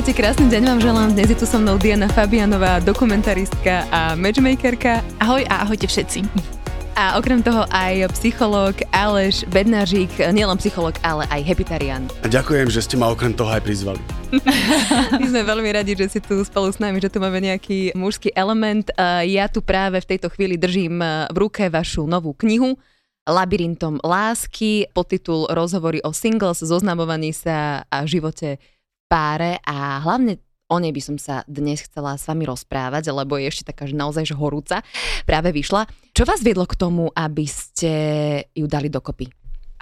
Ahojte, krásny deň vám želám. Dnes je tu so mnou Diana Fabianová, dokumentaristka a matchmakerka. Ahoj a ahojte všetci. A okrem toho aj psychológ Aleš Bednážik, nielen psychológ, ale aj hepitarian. A ďakujem, že ste ma okrem toho aj prizvali. My sme veľmi radi, že si tu spolu s nami, že tu máme nejaký mužský element. Ja tu práve v tejto chvíli držím v ruke vašu novú knihu Labyrintom lásky, podtitul Rozhovory o singles, zoznamovaní sa a živote páre a hlavne o nej by som sa dnes chcela s vami rozprávať, lebo je ešte taká, že naozaj že horúca, práve vyšla. Čo vás viedlo k tomu, aby ste ju dali dokopy?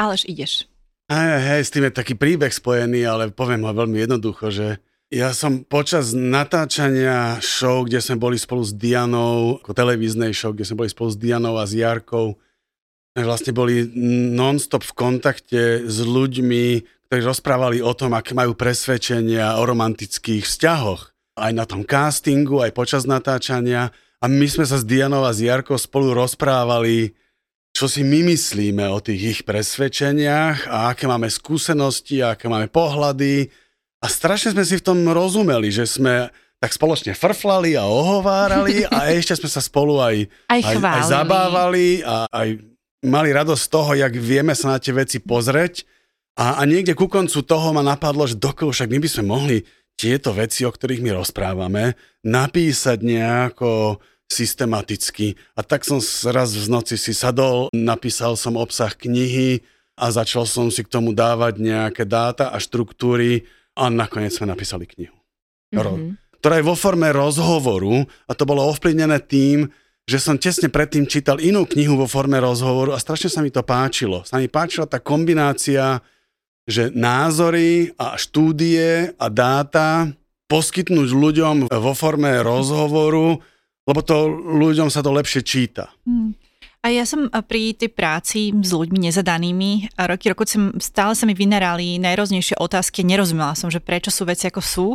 Alež ideš. Hej, hej, s tým je taký príbeh spojený, ale poviem ho veľmi jednoducho, že ja som počas natáčania show, kde sme boli spolu s Dianou, ako televíznej show, kde sme boli spolu s Dianou a s Jarkou, vlastne boli non-stop v kontakte s ľuďmi, ktorí rozprávali o tom, aké majú presvedčenia o romantických vzťahoch. Aj na tom castingu, aj počas natáčania. A my sme sa s Dianou a s Jarkou spolu rozprávali čo si my myslíme o tých ich presvedčeniach a aké máme skúsenosti, a aké máme pohľady. A strašne sme si v tom rozumeli, že sme tak spoločne frflali a ohovárali a ešte sme sa spolu aj, aj, aj, aj zabávali a aj mali radosť z toho, jak vieme sa na tie veci pozrieť. A, a niekde ku koncu toho ma napadlo, že dokoľ však my by sme mohli tieto veci, o ktorých my rozprávame, napísať nejako systematicky. A tak som raz v noci si sadol, napísal som obsah knihy a začal som si k tomu dávať nejaké dáta a štruktúry a nakoniec sme napísali knihu. Mm-hmm. Ktorá je vo forme rozhovoru a to bolo ovplyvnené tým, že som tesne predtým čítal inú knihu vo forme rozhovoru a strašne sa mi to páčilo. Sa mi páčila tá kombinácia, že názory a štúdie a dáta poskytnúť ľuďom vo forme rozhovoru, lebo to ľuďom sa to lepšie číta. Hmm. A ja som pri tej práci s ľuďmi nezadanými a roky, roku som, stále sa mi vynarali najrôznejšie otázky. Nerozumela som, že prečo sú veci ako sú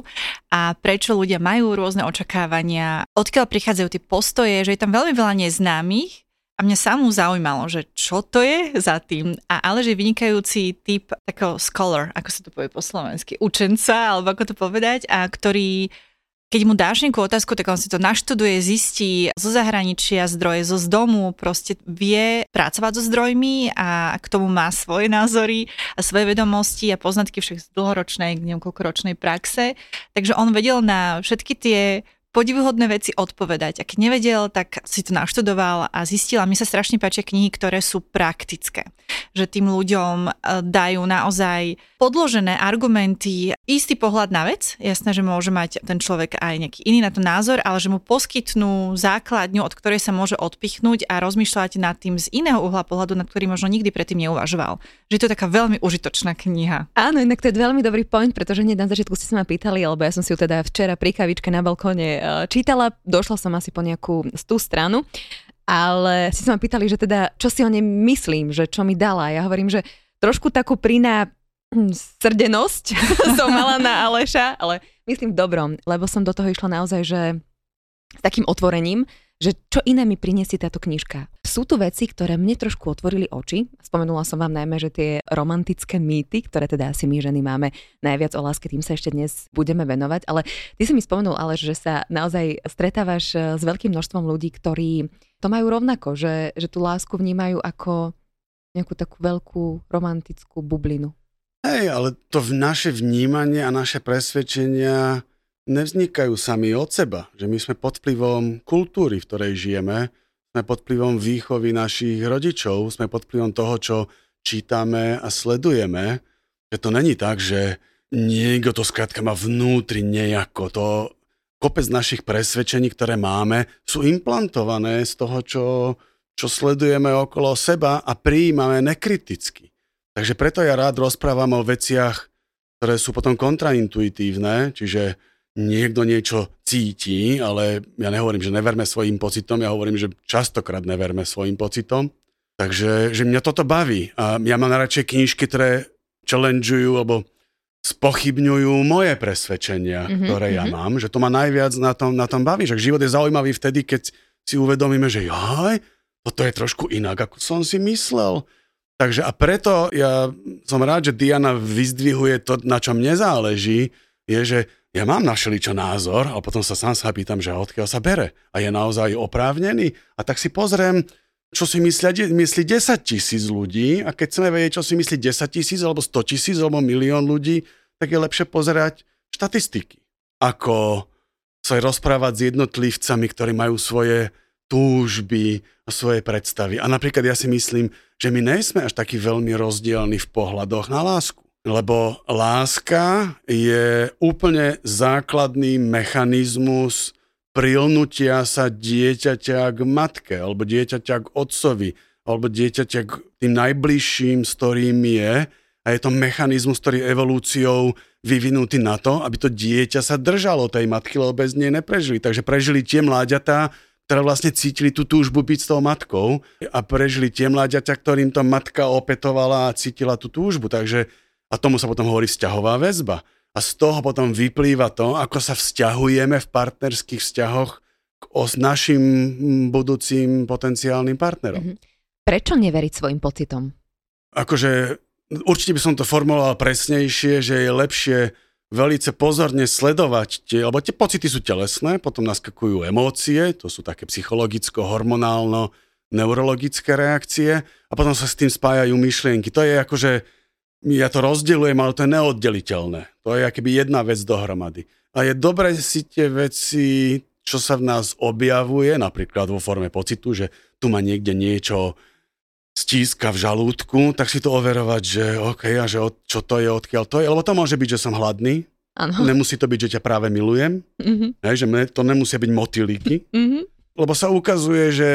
a prečo ľudia majú rôzne očakávania, odkiaľ prichádzajú tie postoje, že je tam veľmi veľa neznámych mňa samú zaujímalo, že čo to je za tým. A ale že vynikajúci typ takého scholar, ako sa to povie po slovensky, učenca, alebo ako to povedať, a ktorý keď mu dáš nejakú otázku, tak on si to naštuduje, zistí zo zahraničia zdroje, zo z domu, proste vie pracovať so zdrojmi a k tomu má svoje názory a svoje vedomosti a poznatky však z dlhoročnej, niekoľkoročnej praxe. Takže on vedel na všetky tie podivuhodné veci odpovedať. Ak nevedel, tak si to naštudoval a zistil. A mi sa strašne páčia knihy, ktoré sú praktické. Že tým ľuďom e, dajú naozaj podložené argumenty, istý pohľad na vec. Jasné, že môže mať ten človek aj nejaký iný na to názor, ale že mu poskytnú základňu, od ktorej sa môže odpichnúť a rozmýšľať nad tým z iného uhla pohľadu, nad ktorým možno nikdy predtým neuvažoval. Že to je taká veľmi užitočná kniha. Áno, inak to je veľmi dobrý point, pretože hneď na začiatku ste sa ma pýtali, alebo ja som si ju teda včera pri kavičke na balkóne čítala, došla som asi po nejakú tú stranu, ale si sa ma pýtali, že teda, čo si o nej myslím, že čo mi dala. Ja hovorím, že trošku takú priná hm, srdenosť som mala na Aleša, ale myslím v dobrom, lebo som do toho išla naozaj, že s takým otvorením, že čo iné mi priniesie táto knižka. Sú tu veci, ktoré mne trošku otvorili oči. Spomenula som vám najmä, že tie romantické mýty, ktoré teda asi my ženy máme najviac o láske, tým sa ešte dnes budeme venovať. Ale ty si mi spomenul, ale že sa naozaj stretávaš eh, s veľkým množstvom ľudí, ktorí to majú rovnako, že, že tú lásku vnímajú ako nejakú takú veľkú romantickú bublinu. Hej, ale to v naše vnímanie a naše presvedčenia nevznikajú sami od seba. Že my sme pod vplyvom kultúry, v ktorej žijeme, sme pod vplyvom výchovy našich rodičov, sme pod vplyvom toho, čo čítame a sledujeme. Že to není tak, že niekto to skrátka má vnútri nejako. To kopec našich presvedčení, ktoré máme, sú implantované z toho, čo, čo sledujeme okolo seba a prijímame nekriticky. Takže preto ja rád rozprávam o veciach ktoré sú potom kontraintuitívne, čiže niekto niečo cíti, ale ja nehovorím, že neverme svojim pocitom, ja hovorím, že častokrát neverme svojim pocitom. Takže že mňa toto baví a ja mám radšej knižky, ktoré challengeujú alebo spochybňujú moje presvedčenia, mm-hmm, ktoré ja mm-hmm. mám, že to ma najviac na tom, na tom baví, že život je zaujímavý vtedy, keď si uvedomíme, že jaj, toto je trošku inak, ako som si myslel. Takže a preto ja som rád, že Diana vyzdvihuje to, na čom nezáleží, je, že ja mám na všeličo názor, ale potom sa sám sa pýtam, že odkiaľ sa bere. A je naozaj oprávnený. A tak si pozriem, čo si myslia, myslí 10 tisíc ľudí a keď chceme vedieť, čo si myslí 10 tisíc alebo 100 tisíc alebo milión ľudí, tak je lepšie pozerať štatistiky. Ako sa rozprávať s jednotlivcami, ktorí majú svoje túžby a svoje predstavy. A napríklad ja si myslím, že my nejsme až takí veľmi rozdielni v pohľadoch na lásku. Lebo láska je úplne základný mechanizmus prilnutia sa dieťaťa k matke, alebo dieťaťa k otcovi, alebo dieťaťa k tým najbližším, s ktorým je. A je to mechanizmus, ktorý je evolúciou vyvinutý na to, aby to dieťa sa držalo tej matky, lebo bez nej neprežili. Takže prežili tie mláďatá, ktoré vlastne cítili tú túžbu byť s tou matkou a prežili tie mláďaťa, ktorým to matka opetovala a cítila tú túžbu. Takže, a tomu sa potom hovorí vzťahová väzba. A z toho potom vyplýva to, ako sa vzťahujeme v partnerských vzťahoch s našim budúcim potenciálnym partnerom. Mm-hmm. Prečo neveriť svojim pocitom? Akože určite by som to formuloval presnejšie, že je lepšie velice pozorne sledovať tie, lebo tie pocity sú telesné, potom naskakujú emócie, to sú také psychologicko-hormonálno neurologické reakcie a potom sa s tým spájajú myšlienky. To je akože, ja to rozdeľujem, ale to je neoddeliteľné. To je akoby jedna vec dohromady. A je dobre si tie veci, čo sa v nás objavuje, napríklad vo forme pocitu, že tu ma niekde niečo stíska v žalúdku, tak si to overovať, že OK, a že od, čo to je, odkiaľ to je, lebo to môže byť, že som hladný, ano. nemusí to byť, že ťa práve milujem, mm-hmm. hej, že to nemusia byť motýliky, mm-hmm. lebo sa ukazuje, že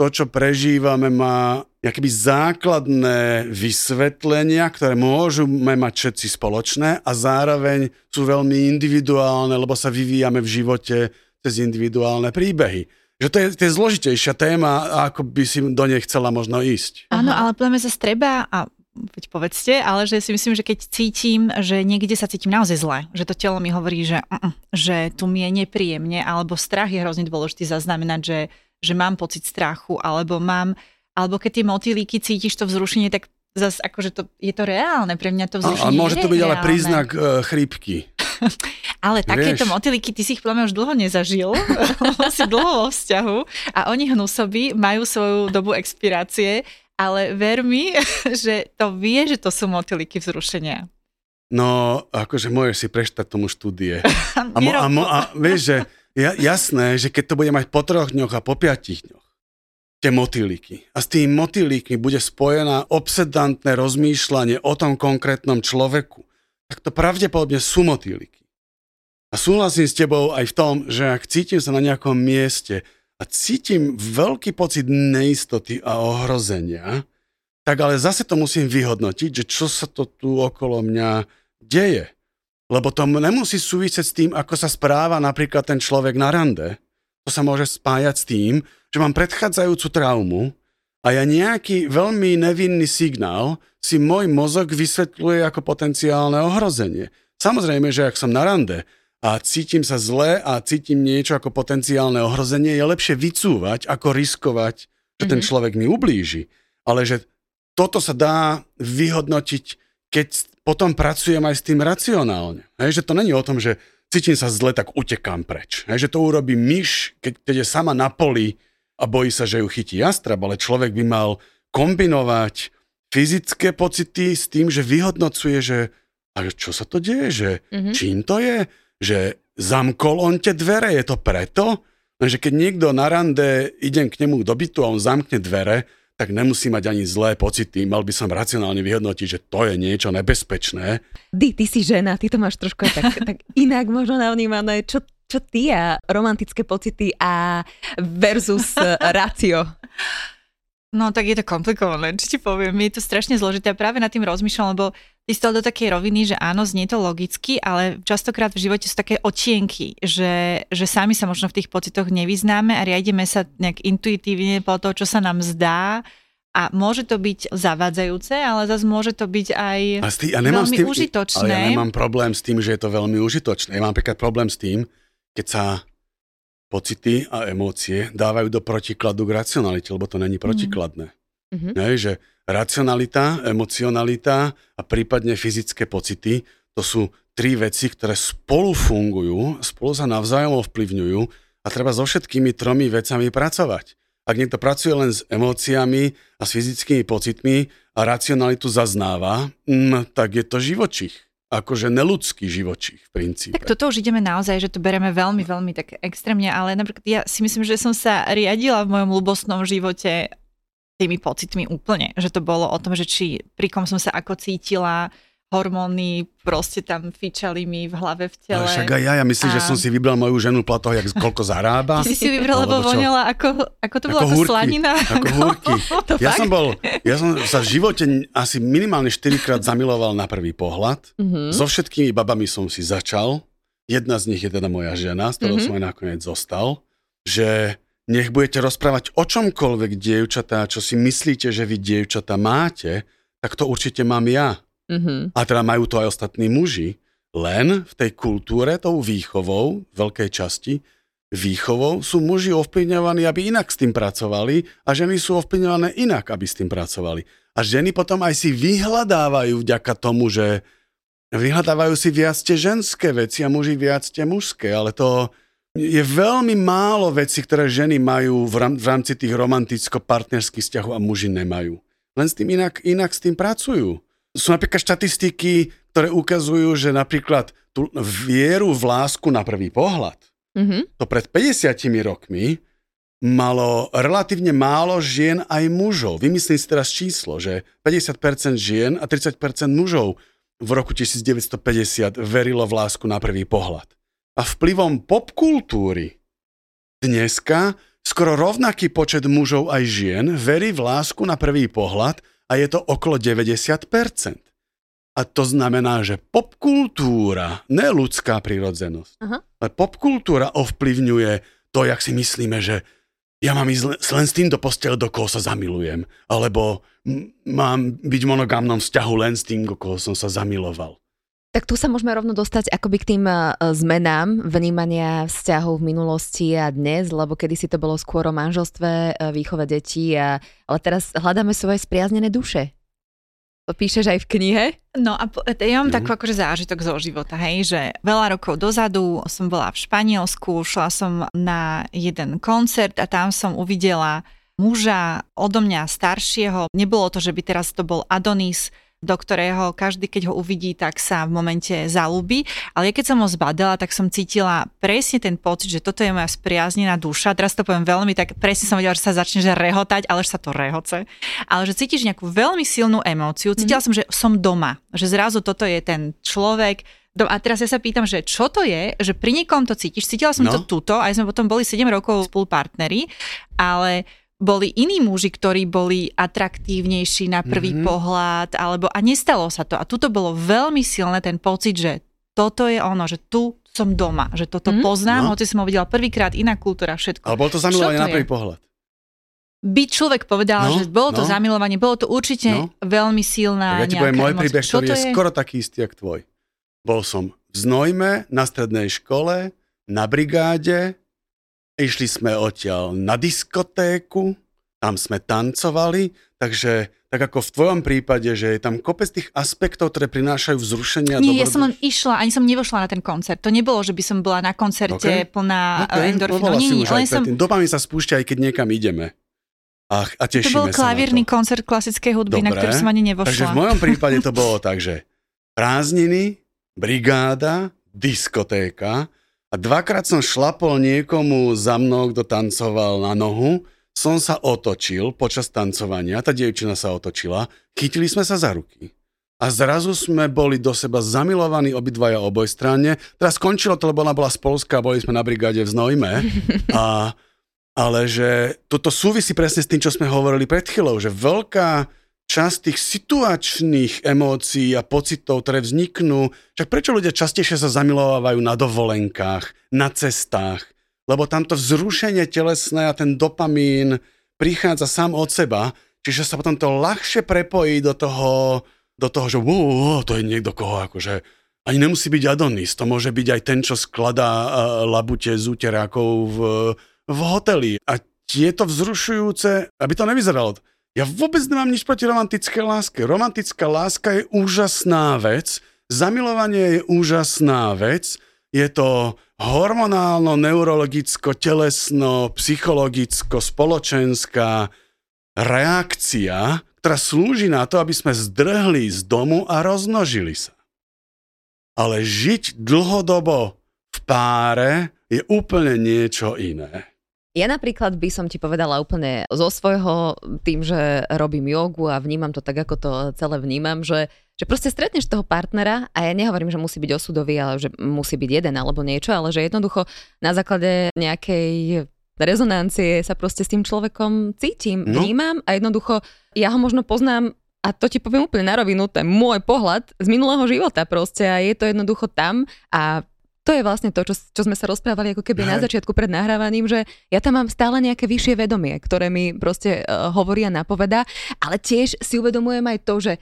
to, čo prežívame, má nejaké základné vysvetlenia, ktoré môžeme mať všetci spoločné a zároveň sú veľmi individuálne, lebo sa vyvíjame v živote cez individuálne príbehy že to je, to je zložitejšia téma, ako by si do nej chcela možno ísť. Áno, ale pláme sa treba a veď povedzte, ale že si myslím, že keď cítim, že niekde sa cítim naozaj zle, že to telo mi hovorí, že, uh, že tu mi je nepríjemne, alebo strach je hrozne dôležitý zaznamenať, že, že mám pocit strachu, alebo mám, alebo keď tie motýlíky cítiš to vzrušenie, tak zase akože to, je to reálne, pre mňa to vzrušenie a, a môže to byť reálne. ale príznak uh, chrípky. Ale takéto motýliky, ty si ich podľa už dlho nezažil, si dlho vo vzťahu a oni hnusoby majú svoju dobu expirácie, ale ver mi, že to vie, že to sú motýliky vzrušenia. No, akože môžeš si preštať tomu štúdie. A, mo, a, mo, a vieš, že ja, jasné, že keď to bude mať po troch dňoch a po piatich dňoch, tie motýliky. A s tými motýlikmi bude spojená obsedantné rozmýšľanie o tom konkrétnom človeku tak to pravdepodobne sú motýliky. A súhlasím s tebou aj v tom, že ak cítim sa na nejakom mieste a cítim veľký pocit neistoty a ohrozenia, tak ale zase to musím vyhodnotiť, že čo sa to tu okolo mňa deje. Lebo to nemusí súvisieť s tým, ako sa správa napríklad ten človek na rande. To sa môže spájať s tým, že mám predchádzajúcu traumu, a ja nejaký veľmi nevinný signál si môj mozog vysvetľuje ako potenciálne ohrozenie. Samozrejme, že ak som na rande a cítim sa zle a cítim niečo ako potenciálne ohrozenie, je lepšie vycúvať, ako riskovať, že mm-hmm. ten mhm. človek mi ublíži. Ale že toto sa dá vyhodnotiť, keď potom pracujem aj s tým racionálne. Hej, že to není o tom, že cítim sa zle, tak utekám preč. Hej, že to urobí myš, keď, keď je sama na poli a bojí sa, že ju chytí jastrab, ale človek by mal kombinovať fyzické pocity s tým, že vyhodnocuje, že a čo sa to deje, že mm-hmm. čím to je, že zamkol on tie dvere, je to preto? Lenže keď niekto na rande, idem k nemu do bytu a on zamkne dvere, tak nemusí mať ani zlé pocity. Mal by som racionálne vyhodnotiť, že to je niečo nebezpečné. Ty, ty si žena, ty to máš trošku tak, tak inak možno navnímané. Čo, čo ty a romantické pocity a versus racio? No tak je to komplikované, či ti poviem, je to strašne zložité a práve nad tým rozmýšľam, lebo ty si do takej roviny, že áno, znie to logicky, ale častokrát v živote sú také otienky, že, že sami sa možno v tých pocitoch nevyznáme a riadíme sa nejak intuitívne po to, čo sa nám zdá a môže to byť zavádzajúce, ale zase môže to byť aj a tý, ja nemám veľmi s tým, užitočné. Ale ja nemám problém s tým, že je to veľmi užitočné. Ja mám napríklad problém s tým, keď sa pocity a emócie dávajú do protikladu k racionalite, lebo to není mhm. protikladné. Mm-hmm. Ne, že racionalita, emocionalita a prípadne fyzické pocity, to sú tri veci, ktoré spolu fungujú, spolu sa navzájom ovplyvňujú a treba so všetkými tromi vecami pracovať. Ak niekto pracuje len s emóciami a s fyzickými pocitmi a racionalitu zaznáva, mm, tak je to živočích akože neludský živočích v princípe. Tak toto už ideme naozaj, že to bereme veľmi, veľmi tak extrémne, ale napríklad ja si myslím, že som sa riadila v mojom ľubostnom živote tými pocitmi úplne, že to bolo o tom, že či pri kom som sa ako cítila, hormóny proste tam fičali mi v hlave, v tele. Ale však aj ja, ja myslím, a... že som si vybral moju ženu platoho, jak koľko zarába. Ty si si vybral, lebo voňala ako, ako to bolo, ako, ako slanina. Ako húrky. ja som bol, ja som sa v živote asi minimálne 4 krát zamiloval na prvý pohľad. Mm-hmm. So všetkými babami som si začal. Jedna z nich je teda moja žena, s ktorou mm-hmm. som aj nakoniec zostal. Že nech budete rozprávať o čomkoľvek, dievčatá, čo si myslíte, že vy, dievčatá, máte, tak to určite mám ja. Mm-hmm. A teda majú to aj ostatní muži. Len v tej kultúre, tou výchovou, veľkej časti, výchovou sú muži ovplyvňovaní, aby inak s tým pracovali a ženy sú ovplyvňované inak, aby s tým pracovali. A ženy potom aj si vyhľadávajú vďaka tomu, že vyhľadávajú si viac tie ženské veci a muži viac tie mužské, ale to je veľmi málo vecí, ktoré ženy majú v rámci tých romanticko-partnerských vzťahov a muži nemajú. Len s tým inak, inak s tým pracujú sú napríklad štatistiky, ktoré ukazujú, že napríklad tú vieru v lásku na prvý pohľad, mm-hmm. to pred 50 rokmi malo relatívne málo žien aj mužov. Vymyslím si teraz číslo, že 50% žien a 30% mužov v roku 1950 verilo v lásku na prvý pohľad. A vplyvom popkultúry dneska skoro rovnaký počet mužov aj žien verí v lásku na prvý pohľad a je to okolo 90%. A to znamená, že popkultúra, ne ľudská prírodzenosť, uh-huh. ale popkultúra ovplyvňuje to, jak si myslíme, že ja mám ísť len s tým do postele, do koho sa zamilujem. Alebo mám byť v monogámnom vzťahu len s tým, do koho som sa zamiloval. Tak tu sa môžeme rovno dostať akoby k tým uh, zmenám vnímania vzťahov v minulosti a dnes, lebo kedysi to bolo skôr o manželstve, uh, výchove detí, a, ale teraz hľadáme svoje spriaznené duše. To píšeš aj v knihe? No a po, ja mám mm. takú akože zážitok zo života, hej, že veľa rokov dozadu som bola v Španielsku, šla som na jeden koncert a tam som uvidela muža odo mňa staršieho. Nebolo to, že by teraz to bol Adonis, do ktorého každý, keď ho uvidí, tak sa v momente zalúbi. Ale keď som ho zbadala, tak som cítila presne ten pocit, že toto je moja spriaznená duša. Teraz to poviem veľmi, tak presne som vedela, že sa začne že rehotať, ale že sa to rehoce. Ale že cítiš nejakú veľmi silnú emóciu. Cítila mm-hmm. som, že som doma. Že zrazu toto je ten človek, a teraz ja sa pýtam, že čo to je, že pri niekom to cítiš. Cítila som no. to tuto, aj sme potom boli 7 rokov spolupartneri, ale boli iní muži, ktorí boli atraktívnejší na prvý mm-hmm. pohľad, alebo a nestalo sa to. A tuto bolo veľmi silné ten pocit, že toto je ono, že tu som doma, že toto mm-hmm. poznám, no. hoci som ho videla prvýkrát, iná kultúra, všetko. Ale bolo to zamilovanie na prvý pohľad. By človek povedal, no, že bolo to no. zamilovanie, bolo to určite no. veľmi silná tak ja ti poviem môj príbeh, ktorý je, je skoro taký istý, jak tvoj. Bol som v Znojme, na strednej škole, na brigáde, Išli sme odtiaľ na diskotéku, tam sme tancovali, takže tak ako v tvojom prípade, že je tam kopec tých aspektov, ktoré prinášajú vzrušenia. Nie, ja som len išla, ani som nevošla na ten koncert. To nebolo, že by som bola na koncerte okay. plná okay. endorfínov. Nie, nie, len som... Dopamín sa spúšťa, aj keď niekam ideme. A, a tešíme to bol klavírny koncert klasickej hudby, Dobre. na ktorý som ani nevošla. Takže v mojom prípade to bolo tak, že prázdniny, brigáda, diskotéka, a dvakrát som šlapol niekomu za mnou, kto tancoval na nohu, som sa otočil počas tancovania, tá dievčina sa otočila, chytili sme sa za ruky. A zrazu sme boli do seba zamilovaní obidvaja obojstranne. Teraz skončilo to, lebo ona bola z Polska, boli sme na brigáde v Znojme. A, ale že toto súvisí presne s tým, čo sme hovorili pred chvíľou, že veľká časť tých situačných emócií a pocitov, ktoré vzniknú, však prečo ľudia častejšie sa zamilovávajú na dovolenkách, na cestách, lebo tamto vzrušenie telesné a ten dopamín prichádza sám od seba, čiže sa potom to ľahšie prepojí do toho, do toho že wow, to je niekto koho akože ani nemusí byť Adonis, to môže byť aj ten, čo skladá labute z úterákov v, v hoteli. A tieto vzrušujúce, aby to nevyzeralo, ja vôbec nemám nič proti romantické láske. Romantická láska je úžasná vec, zamilovanie je úžasná vec, je to hormonálno, neurologicko, telesno, psychologicko, spoločenská reakcia, ktorá slúži na to, aby sme zdrhli z domu a roznožili sa. Ale žiť dlhodobo v páre je úplne niečo iné. Ja napríklad by som ti povedala úplne zo svojho, tým, že robím jogu a vnímam to tak, ako to celé vnímam, že, že proste stretneš toho partnera a ja nehovorím, že musí byť osudový, ale že musí byť jeden alebo niečo, ale že jednoducho na základe nejakej rezonancie sa proste s tým človekom cítim, no. vnímam a jednoducho ja ho možno poznám a to ti poviem úplne na rovinu, to je môj pohľad z minulého života proste a je to jednoducho tam a to je vlastne to, čo, čo sme sa rozprávali ako keby na začiatku pred nahrávaním, že ja tam mám stále nejaké vyššie vedomie, ktoré mi proste uh, hovoria, napoveda, ale tiež si uvedomujem aj to, že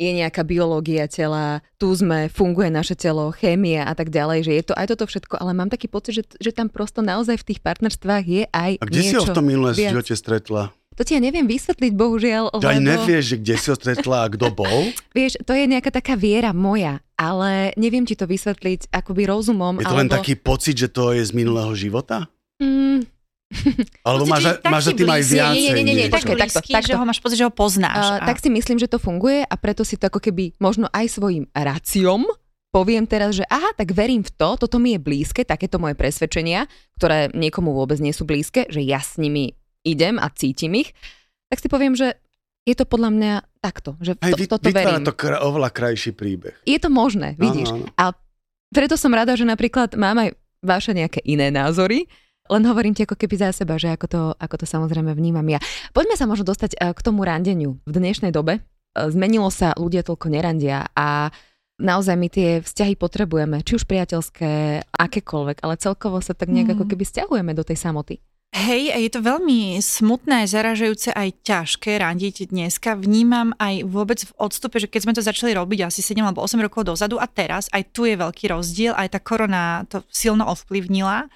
je nejaká biológia tela, tu sme, funguje naše telo, chémia a tak ďalej, že je to aj toto všetko, ale mám taký pocit, že, že tam prosto naozaj v tých partnerstvách je aj A kde niečo si ho v tom minulé živote stretla? To ti ja neviem vysvetliť, bohužiaľ. To aj nevieš, že kde si ho stretla a kto bol? Vieš, to je nejaká taká viera moja, ale neviem ti to vysvetliť akoby rozumom. Je to alebo... len taký pocit, že to je z minulého života? Mm, Alebo máš, máš za tým aj viacej. Nie, nie, nie, nie, počkaj, takto, takto. že ho máš pocit, že ho poznáš. Uh, a... Tak si myslím, že to funguje a preto si to ako keby možno aj svojim raciom poviem teraz, že aha, tak verím v to, toto mi je blízke, takéto moje presvedčenia, ktoré niekomu vôbec nie sú blízke, že ja s nimi idem a cítim ich, tak si poviem, že je to podľa mňa takto, že to, toto verím. to kr- oveľa krajší príbeh. Je to možné, vidíš. Áno. A preto som rada, že napríklad mám aj vaše nejaké iné názory, len hovorím ti ako keby za seba, že ako to, ako to samozrejme vnímam ja. Poďme sa možno dostať eh, k tomu randeniu. V dnešnej dobe eh, zmenilo sa, ľudia toľko nerandia a naozaj my tie vzťahy potrebujeme, či už priateľské, akékoľvek, ale celkovo sa tak nejak mm. ako keby stiahujeme do tej samoty. Hej, je to veľmi smutné, zaražajúce aj ťažké randiť dneska. Vnímam aj vôbec v odstupe, že keď sme to začali robiť asi 7 alebo 8 rokov dozadu a teraz, aj tu je veľký rozdiel, aj tá korona to silno ovplyvnila.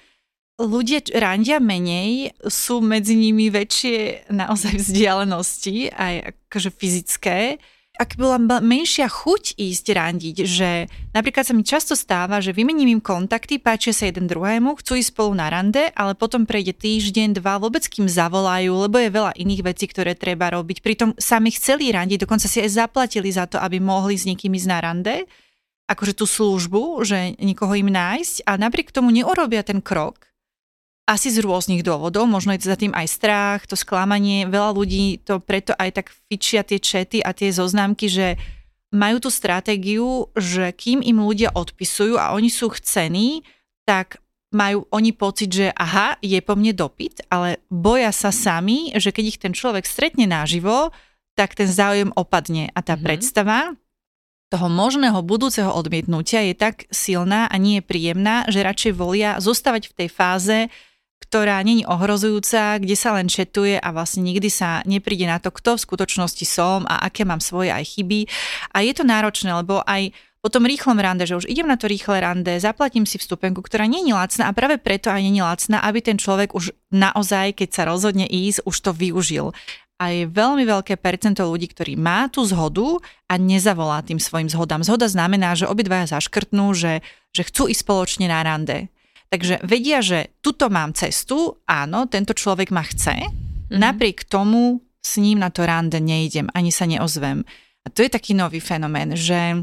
Ľudia randia menej, sú medzi nimi väčšie naozaj vzdialenosti, aj akože fyzické. Ak bola menšia chuť ísť randiť, že napríklad sa mi často stáva, že vymením im kontakty, páčia sa jeden druhému, chcú ísť spolu na rande, ale potom prejde týždeň, dva, vôbec kým zavolajú, lebo je veľa iných vecí, ktoré treba robiť. Pritom sami chceli randiť, dokonca si aj zaplatili za to, aby mohli s niekým ísť na rande, akože tú službu, že nikoho im nájsť a napriek tomu neurobia ten krok, asi z rôznych dôvodov, možno je za tým aj strach, to sklamanie. Veľa ľudí to preto aj tak fičia tie čety a tie zoznámky, že majú tú stratégiu, že kým im ľudia odpisujú a oni sú chcení, tak majú oni pocit, že aha, je po mne dopyt, ale boja sa sami, že keď ich ten človek stretne naživo, tak ten záujem opadne. A tá mm-hmm. predstava toho možného budúceho odmietnutia je tak silná a nie je príjemná, že radšej volia zostávať v tej fáze, ktorá není ohrozujúca, kde sa len četuje a vlastne nikdy sa nepríde na to, kto v skutočnosti som a aké mám svoje aj chyby. A je to náročné, lebo aj po tom rýchlom rande, že už idem na to rýchle rande, zaplatím si vstupenku, ktorá nie je lacná a práve preto aj nie je lacná, aby ten človek už naozaj, keď sa rozhodne ísť, už to využil. A je veľmi veľké percento ľudí, ktorí má tú zhodu a nezavolá tým svojim zhodám. Zhoda znamená, že obidvaja zaškrtnú, že, že chcú ísť spoločne na rande. Takže vedia, že tuto mám cestu, áno, tento človek ma chce, mm-hmm. napriek tomu s ním na to rande nejdem, ani sa neozvem. A to je taký nový fenomén, že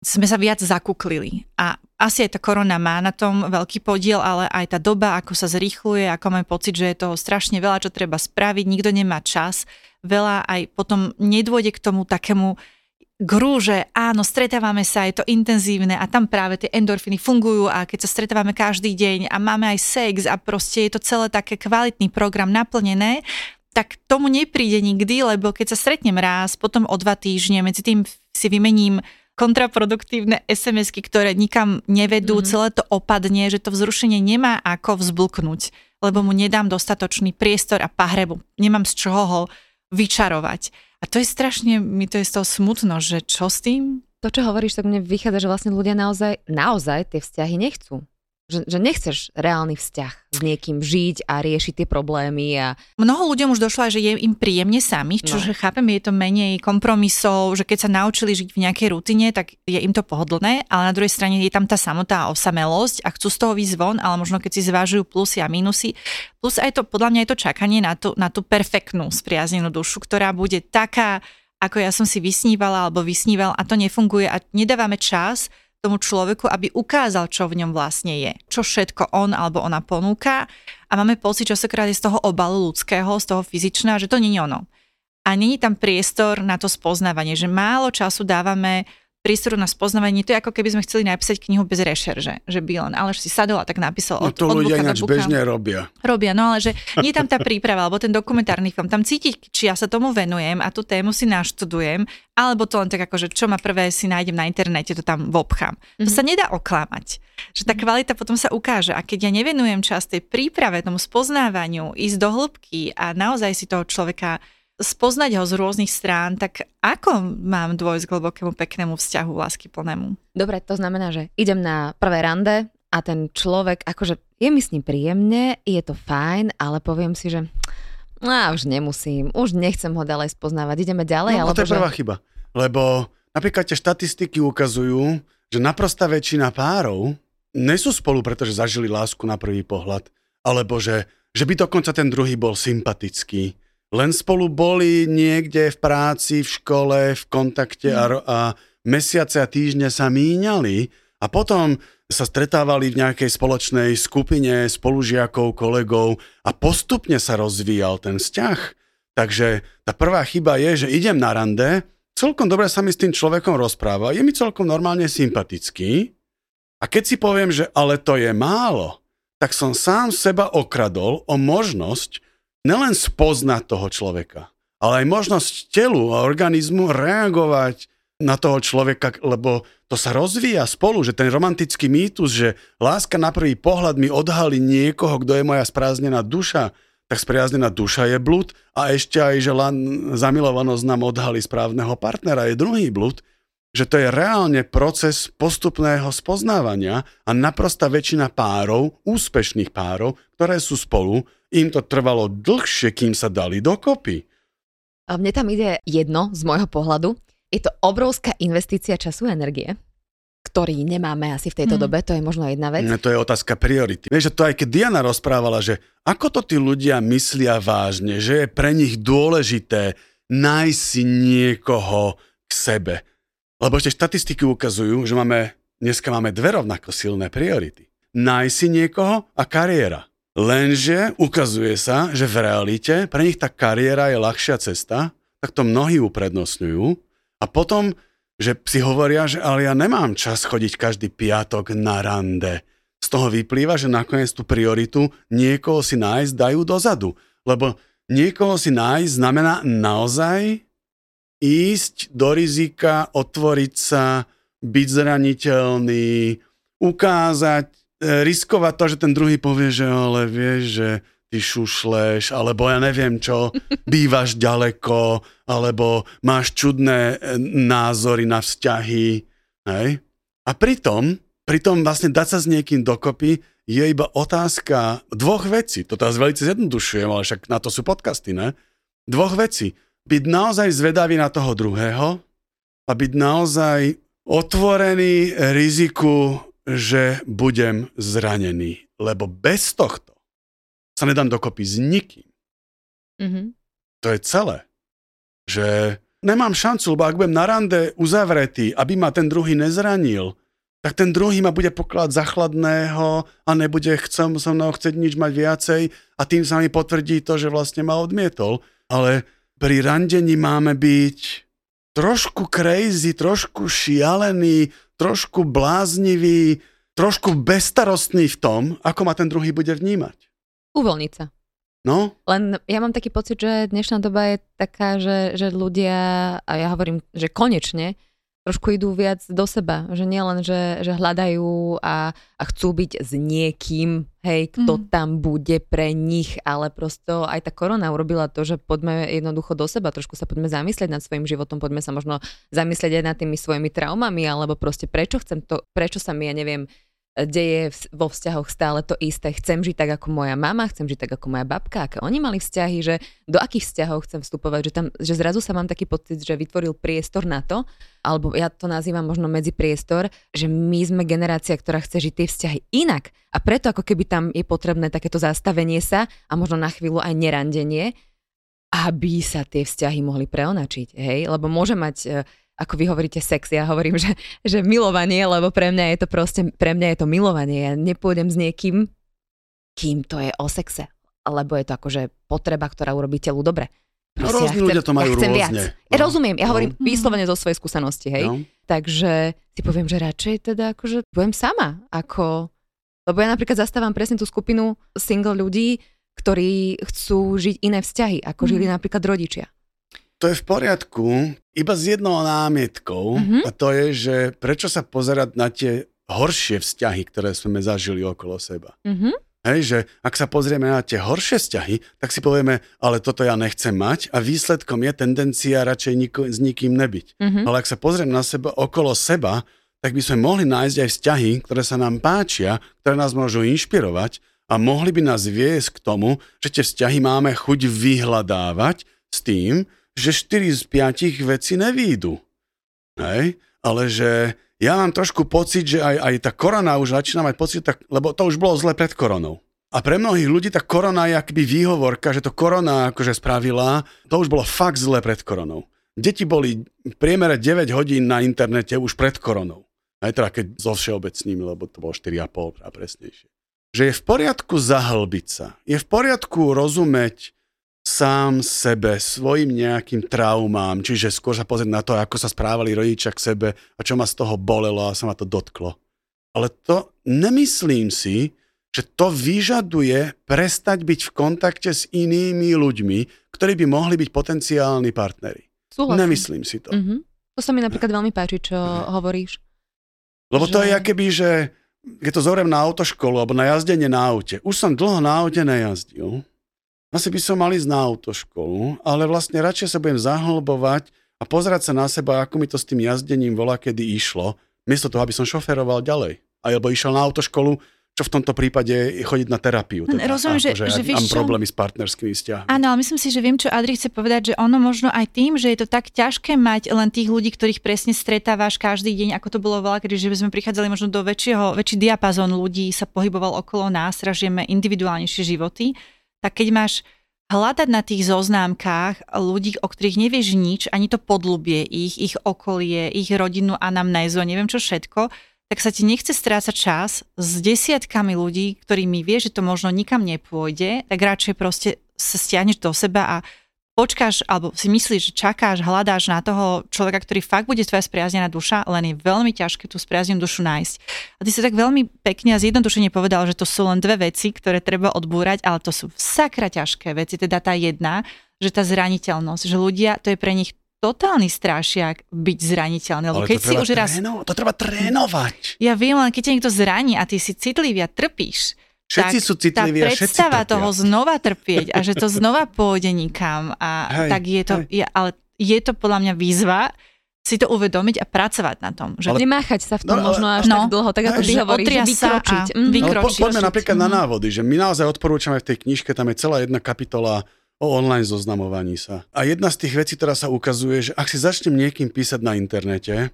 sme sa viac zakuklili. A asi aj tá korona má na tom veľký podiel, ale aj tá doba, ako sa zrýchluje, ako máme pocit, že je toho strašne veľa, čo treba spraviť, nikto nemá čas. Veľa aj potom nedôjde k tomu takému gru, že áno, stretávame sa, je to intenzívne a tam práve tie endorfiny fungujú a keď sa stretávame každý deň a máme aj sex a proste je to celé také kvalitný program naplnené, tak tomu nepríde nikdy, lebo keď sa stretnem raz, potom o dva týždne, medzi tým si vymením kontraproduktívne SMS-ky, ktoré nikam nevedú, mm-hmm. celé to opadne, že to vzrušenie nemá ako vzblknúť, lebo mu nedám dostatočný priestor a pahrebu. Nemám z čoho ho vyčarovať. A to je strašne, mi to je z toho smutno, že čo s tým? To, čo hovoríš, tak mne vychádza, že vlastne ľudia naozaj, naozaj tie vzťahy nechcú že, že nechceš reálny vzťah s niekým žiť a riešiť tie problémy. A... Mnoho ľuďom už došlo, že je im príjemne sami, čo no. chápem, je to menej kompromisov, že keď sa naučili žiť v nejakej rutine, tak je im to pohodlné, ale na druhej strane je tam tá samotá osamelosť a chcú z toho výsť von, ale možno keď si zvážujú plusy a minusy. Plus aj to, podľa mňa je to čakanie na, to, na tú perfektnú spriaznenú dušu, ktorá bude taká, ako ja som si vysnívala alebo vysníval a to nefunguje a nedávame čas tomu človeku, aby ukázal, čo v ňom vlastne je. Čo všetko on alebo ona ponúka a máme pocit častokrát je z toho obalu ľudského, z toho fyzičného, že to nie je ono. A není tam priestor na to spoznávanie, že málo času dávame priestoru na spoznávanie. To je ako keby sme chceli napísať knihu bez rešerže, že by len ale si sadol a tak napísal no to od, ľudia ináč bežne robia. Robia, no ale že nie tam tá príprava, alebo ten dokumentárny film, tam cítiť, či ja sa tomu venujem a tú tému si naštudujem, alebo to len tak ako, že čo ma prvé si nájdem na internete, to tam vobchám. Mm-hmm. To mhm. sa nedá oklamať. Že tá mhm. kvalita potom sa ukáže. A keď ja nevenujem čas tej príprave, tomu spoznávaniu, ísť do hĺbky a naozaj si toho človeka spoznať ho z rôznych strán, tak ako mám dôjsť k hlbokému peknému vzťahu lásky plnému? Dobre, to znamená, že idem na prvé rande a ten človek, akože je mi s ním príjemne, je to fajn, ale poviem si, že no, už nemusím, už nechcem ho ďalej spoznávať, ideme ďalej. No, alebo to je prvá chyba, lebo napríklad tie štatistiky ukazujú, že naprostá väčšina párov nesú spolu, pretože zažili lásku na prvý pohľad, alebo že, že by dokonca ten druhý bol sympatický, len spolu boli niekde v práci, v škole, v kontakte a, a mesiace a týždne sa míňali a potom sa stretávali v nejakej spoločnej skupine spolužiakov, kolegov a postupne sa rozvíjal ten vzťah. Takže tá prvá chyba je, že idem na rande, celkom dobre sa mi s tým človekom rozpráva, je mi celkom normálne sympatický a keď si poviem, že ale to je málo, tak som sám seba okradol o možnosť, nelen spoznať toho človeka, ale aj možnosť telu a organizmu reagovať na toho človeka, lebo to sa rozvíja spolu, že ten romantický mýtus, že láska na prvý pohľad mi odhalí niekoho, kto je moja sprázdnená duša, tak spriaznená duša je blúd a ešte aj, že len zamilovanosť nám odhalí správneho partnera je druhý blúd, že to je reálne proces postupného spoznávania a naprosta väčšina párov, úspešných párov, ktoré sú spolu, im to trvalo dlhšie, kým sa dali dokopy. A mne tam ide jedno z môjho pohľadu. Je to obrovská investícia času a energie, ktorý nemáme asi v tejto mm. dobe, to je možno jedna vec. No, to je otázka priority. Vieš, že to aj keď Diana rozprávala, že ako to tí ľudia myslia vážne, že je pre nich dôležité nájsť si niekoho k sebe. Lebo ešte štatistiky ukazujú, že máme, dneska máme dve rovnako silné priority. Nájsť si niekoho a kariéra. Lenže ukazuje sa, že v realite pre nich tá kariéra je ľahšia cesta, tak to mnohí uprednostňujú. A potom, že si hovoria, že ale ja nemám čas chodiť každý piatok na rande. Z toho vyplýva, že nakoniec tú prioritu niekoho si nájsť dajú dozadu. Lebo niekoho si nájsť znamená naozaj ísť do rizika, otvoriť sa, byť zraniteľný, ukázať E, riskovať to, že ten druhý povie, že ale vieš, že ty šušleš, alebo ja neviem čo, bývaš ďaleko, alebo máš čudné e, názory na vzťahy. Hej? A pritom, pritom vlastne dať sa s niekým dokopy je iba otázka dvoch vecí. To teraz veľmi zjednodušujem, ale však na to sú podcasty, ne? Dvoch vecí. Byť naozaj zvedavý na toho druhého a byť naozaj otvorený riziku že budem zranený, lebo bez tohto sa nedám dokopy s nikým. Mm-hmm. To je celé. Že nemám šancu, lebo ak budem na rande uzavretý, aby ma ten druhý nezranil, tak ten druhý ma bude pokladať za chladného a nebude chcem so mnou chcieť nič mať viacej a tým sa mi potvrdí to, že vlastne ma odmietol. Ale pri randení máme byť trošku crazy, trošku šialený, trošku bláznivý, trošku bezstarostný v tom, ako ma ten druhý bude vnímať. Uvoľniť sa. No, Len ja mám taký pocit, že dnešná doba je taká, že, že ľudia, a ja hovorím, že konečne, trošku idú viac do seba. Že nie len, že, že hľadajú a, a chcú byť s niekým, hej, kto Mhm. tam bude pre nich, ale prosto aj tá korona urobila to, že poďme jednoducho do seba, trošku sa poďme zamyslieť nad svojim životom, poďme sa možno zamyslieť aj nad tými svojimi traumami, alebo proste prečo chcem to, prečo sa mi, ja neviem, deje vo vzťahoch stále to isté. Chcem žiť tak ako moja mama, chcem žiť tak ako moja babka, aké oni mali vzťahy, že do akých vzťahov chcem vstupovať, že, tam, že zrazu sa mám taký pocit, že vytvoril priestor na to, alebo ja to nazývam možno medzi priestor, že my sme generácia, ktorá chce žiť tie vzťahy inak. A preto ako keby tam je potrebné takéto zastavenie sa a možno na chvíľu aj nerandenie, aby sa tie vzťahy mohli preonačiť, hej? Lebo môže mať, e, ako vy hovoríte, sex, ja hovorím, že, že milovanie, lebo pre mňa je to proste, pre mňa je to milovanie. Ja nepôjdem s niekým, kým to je o sexe. Lebo je to akože potreba, ktorá urobí telu dobre. No, rôzni ľudia to majú ja rôzne. Viac. No. Ja rozumiem, ja No. hovorím Mhm. výslovene zo svojej skúsenosti, hej. no. Takže si poviem, že radšej teda akože budem sama, ako... Lebo ja napríklad zastávam presne tú skupinu single ľudí, ktorí chcú žiť iné vzťahy, ako žili Mhm. napríklad rodičia. To je v poriadku, iba s jednou námietkou Mhm. a to je, že prečo sa pozerať na tie horšie vzťahy, ktoré sme zažili okolo seba. Mhm. Hej, že ak sa pozrieme na tie horšie vzťahy, tak si povieme, ale toto ja nechcem mať a výsledkom je tendencia radšej niko, s nikým nebyť. Mhm. Ale ak sa pozriem na seba, okolo seba, tak by sme mohli nájsť aj vzťahy, ktoré sa nám páčia, ktoré nás môžu inšpirovať a mohli by nás viesť k tomu, že tie vzťahy máme chuť vyhľadávať s tým, že 4 z 5 vecí nevídu. Hej? Ale že ja mám trošku pocit, že aj, aj tá korona už začína mať pocit, tak, lebo to už bolo zle pred koronou. A pre mnohých ľudí tá korona je akoby výhovorka, že to korona akože spravila, to už bolo fakt zle pred koronou. Deti boli v priemere 9 hodín na internete už pred koronou. Aj teda keď so všeobecným, lebo to bolo 4,5 a presnejšie. Že je v poriadku zahlbiť sa. Je v poriadku rozumieť sám sebe, svojim nejakým traumám, čiže skôr sa pozrieť na to, ako sa správali rodičia k sebe a čo ma z toho bolelo a sa ma to dotklo. Ale to nemyslím si, že to vyžaduje prestať byť v kontakte s inými ľuďmi, ktorí by mohli byť potenciálni partneri. Súhlasím. Nemyslím si to. Mhm. To sa mi napríklad veľmi páči, čo hovoríš. Lebo to Že- je akéby, že keď to zorem na autoškolu alebo na jazdenie na aute. Už som dlho na aute nejazdil. Asi by som mal ísť na autoškolu, ale vlastne radšej sa budem zahlbovať a pozerať sa na seba, ako mi to s tým jazdením volá, kedy išlo, miesto toho, aby som šoferoval ďalej. Alebo išiel na autoškolu, čo v tomto prípade je chodiť na terapiu. Teda, Rozumiem, že- akože že vieš mám čo? problémy s partnerskými vzťahmi. Áno, ale myslím si, že viem, čo Adri chce povedať, že ono možno aj tým, že je to tak ťažké mať len tých ľudí, ktorých presne stretávaš každý deň, ako to bolo veľa, kedy že by sme prichádzali možno do väčšieho, väčší diapazón ľudí sa pohyboval okolo nás, teraz žijeme individuálnejšie životy, tak keď máš hľadať na tých zoznámkach ľudí, o ktorých nevieš nič, ani to podlubie ich, ich okolie, ich rodinu, anamnézu, neviem čo všetko, tak sa ti nechce strácať čas s desiatkami ľudí, ktorými vieš, že to možno nikam nepôjde, tak radšej proste sa stiahneš do seba a počkáš, alebo si myslíš, že čakáš, hľadáš na toho človeka, ktorý fakt bude tvoja spriaznená duša, len je veľmi ťažké tú spriaznenú dušu nájsť. A ty si tak veľmi pekne a zjednodušene povedal, že to sú len dve veci, ktoré treba odbúrať, ale to sú sakra ťažké veci. Teda tá jedna, že tá zraniteľnosť, že ľudia, to je pre nich totálny strašiak byť zraniteľný. Lebo Ale keď to si už raz... tréno- to treba trénovať. Ja viem, len keď ťa niekto zraní a ty si citlivý a trpíš, Všetci tak sú citliví tá a všetci predstava trpia. toho znova trpieť a že to znova pôjde nikam a Hej, tak je to, hej. je, ale je to podľa mňa výzva si to uvedomiť a pracovať na tom. Že Ale nemáchať sa v tom No, ale- možno až No. tak dlho, tak ako ty hovoríš, že sa a vykročiť. Mhm. vy- No, po, vykročiť. poďme napríklad na Mhm. návody, že my naozaj odporúčame v tej knižke, tam je celá jedna kapitola o online zoznamovaní sa. A jedna z tých vecí, ktorá sa ukazuje, že ak si začnem niekým písať na internete,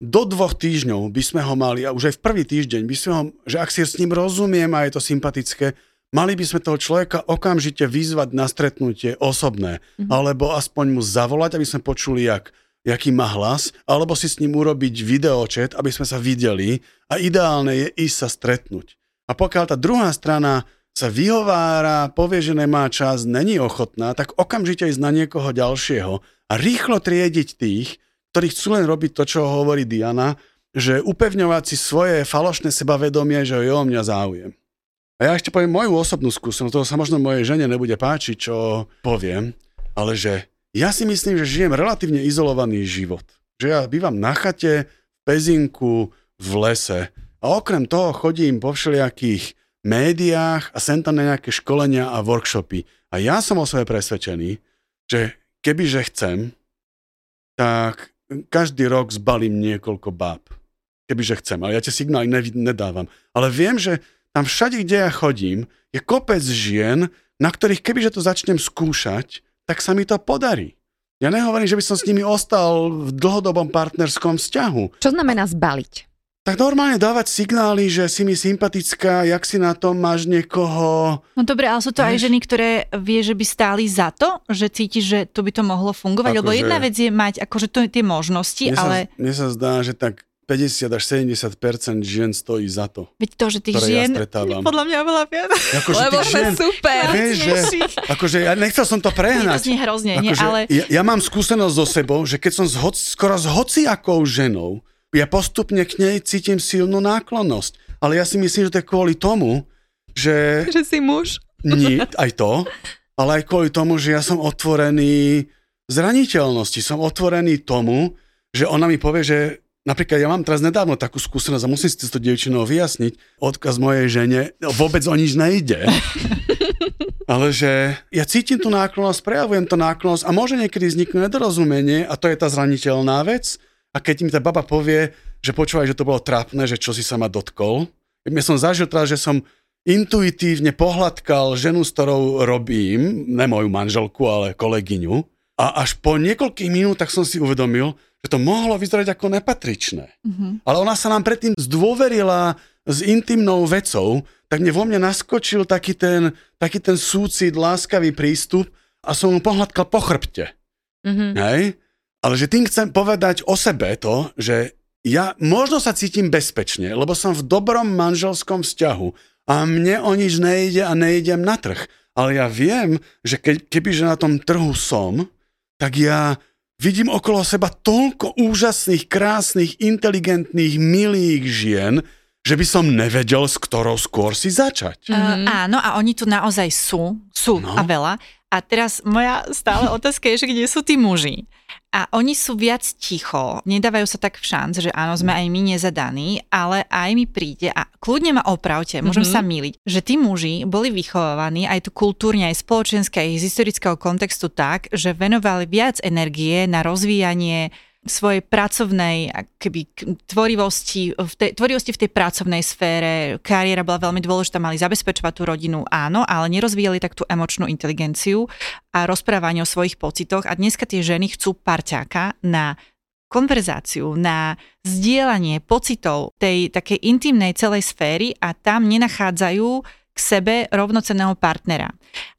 do dvoch týždňov by sme ho mali, a už aj v prvý týždeň by sme ho, že ak si s ním rozumiem a je to sympatické, mali by sme toho človeka okamžite vyzvať na stretnutie osobné, Mhm. alebo aspoň mu zavolať, aby sme počuli, jak, jaký má hlas, alebo si s ním urobiť videočet, aby sme sa videli a ideálne je ísť sa stretnúť. A pokiaľ tá druhá strana sa vyhovára, povie, že nemá čas, není ochotná, tak okamžite ísť na niekoho ďalšieho a rýchlo triediť tých, ktorí chcú len robiť to, čo hovorí Diana, že upevňovať si svoje falošné sebavedomie, že je o mňa záujem. A ja ešte poviem moju osobnú skúsenosť, to sa možno mojej žene nebude páčiť, čo poviem, ale že ja si myslím, že žijem relatívne izolovaný život. Že ja bývam na chate, v pezinku, v lese a okrem toho chodím po všelijakých médiách a sem tam na nejaké školenia a workshopy. A ja som o sebe presvedčený, že kebyže chcem, tak každý rok zbalím niekoľko báb. Kebyže chcem, ale ja tie signály nedávam. Ale viem, že tam všade, kde ja chodím, je kopec žien, na ktorých kebyže to začnem skúšať, tak sa mi to podarí. Ja nehovorím, že by som s nimi ostal v dlhodobom partnerskom vzťahu. Čo znamená zbaliť? Tak normálne dávať signály, že si mi sympatická, jak si na tom máš niekoho... No dobre, ale sú to aj ženy, ktoré vie, že by stáli za to, že cíti, že to by to mohlo fungovať, ako lebo že... jedna vec je mať akože to, tie možnosti, mne ale... Sa, mne sa zdá, že tak 50 až 70% žien stojí za to. Veď to, že tých žien ja podľa mňa veľa viac. Ako, Lebo tých žien, super. Vieš, že, akože ja nechcel som to prehnať. Nie, to hrozne, akože, nie, ale... Ja, ja, mám skúsenosť so sebou, že keď som s hoc, skoro s hociakou ženou, ja postupne k nej cítim silnú náklonnosť. Ale ja si myslím, že to je kvôli tomu, že... Že si muž. Nie, aj to, ale aj kvôli tomu, že ja som otvorený zraniteľnosti. Som otvorený tomu, že ona mi povie, že Napríklad ja mám teraz nedávno takú skúsenosť a musím si to dievčinou vyjasniť. Odkaz mojej žene, vôbec o nič nejde. Ale že ja cítim tú náklonnosť, prejavujem tú náklonnosť a môže niekedy vzniknúť nedorozumenie a to je tá zraniteľná vec a keď mi tá baba povie, že počúvaj, že to bolo trápne, že čo si sa ma dotkol, ja som zažil teraz, že som intuitívne pohľadkal ženu, s ktorou robím, ne moju manželku, ale kolegyňu. A až po niekoľkých minútach som si uvedomil, že to mohlo vyzerať ako nepatričné. Mm-hmm. Ale ona sa nám predtým zdôverila s intimnou vecou, tak mne vo mne naskočil taký ten, taký ten súcit, láskavý prístup a som mu pohľadkal po chrbte. Mm-hmm. Hej? Ale že tým chcem povedať o sebe to, že ja možno sa cítim bezpečne, lebo som v dobrom manželskom vzťahu a mne o nič nejde a nejdem na trh. Ale ja viem, že ke, kebyže na tom trhu som, tak ja vidím okolo seba toľko úžasných, krásnych, inteligentných, milých žien, že by som nevedel, s ktorou skôr si začať. Uh, áno, a oni tu naozaj sú, sú no. a veľa. A teraz moja stále otázka je, že kde sú tí muži? A oni sú viac ticho, nedávajú sa tak v šanc, že áno, sme aj my nezadaní, ale aj mi príde a kľudne ma opravte, môžem mm-hmm. sa miliť, že tí muži boli vychovávaní aj tu kultúrne, aj spoločenské, aj z historického kontextu tak, že venovali viac energie na rozvíjanie svojej pracovnej keby, tvorivosti, v tej, tvorivosti v tej pracovnej sfére. Kariéra bola veľmi dôležitá, mali zabezpečovať tú rodinu, áno, ale nerozvíjali tak tú emočnú inteligenciu a rozprávanie o svojich pocitoch. A dneska tie ženy chcú parťáka na konverzáciu, na zdieľanie pocitov tej takej intimnej celej sféry a tam nenachádzajú sebe rovnocenného partnera.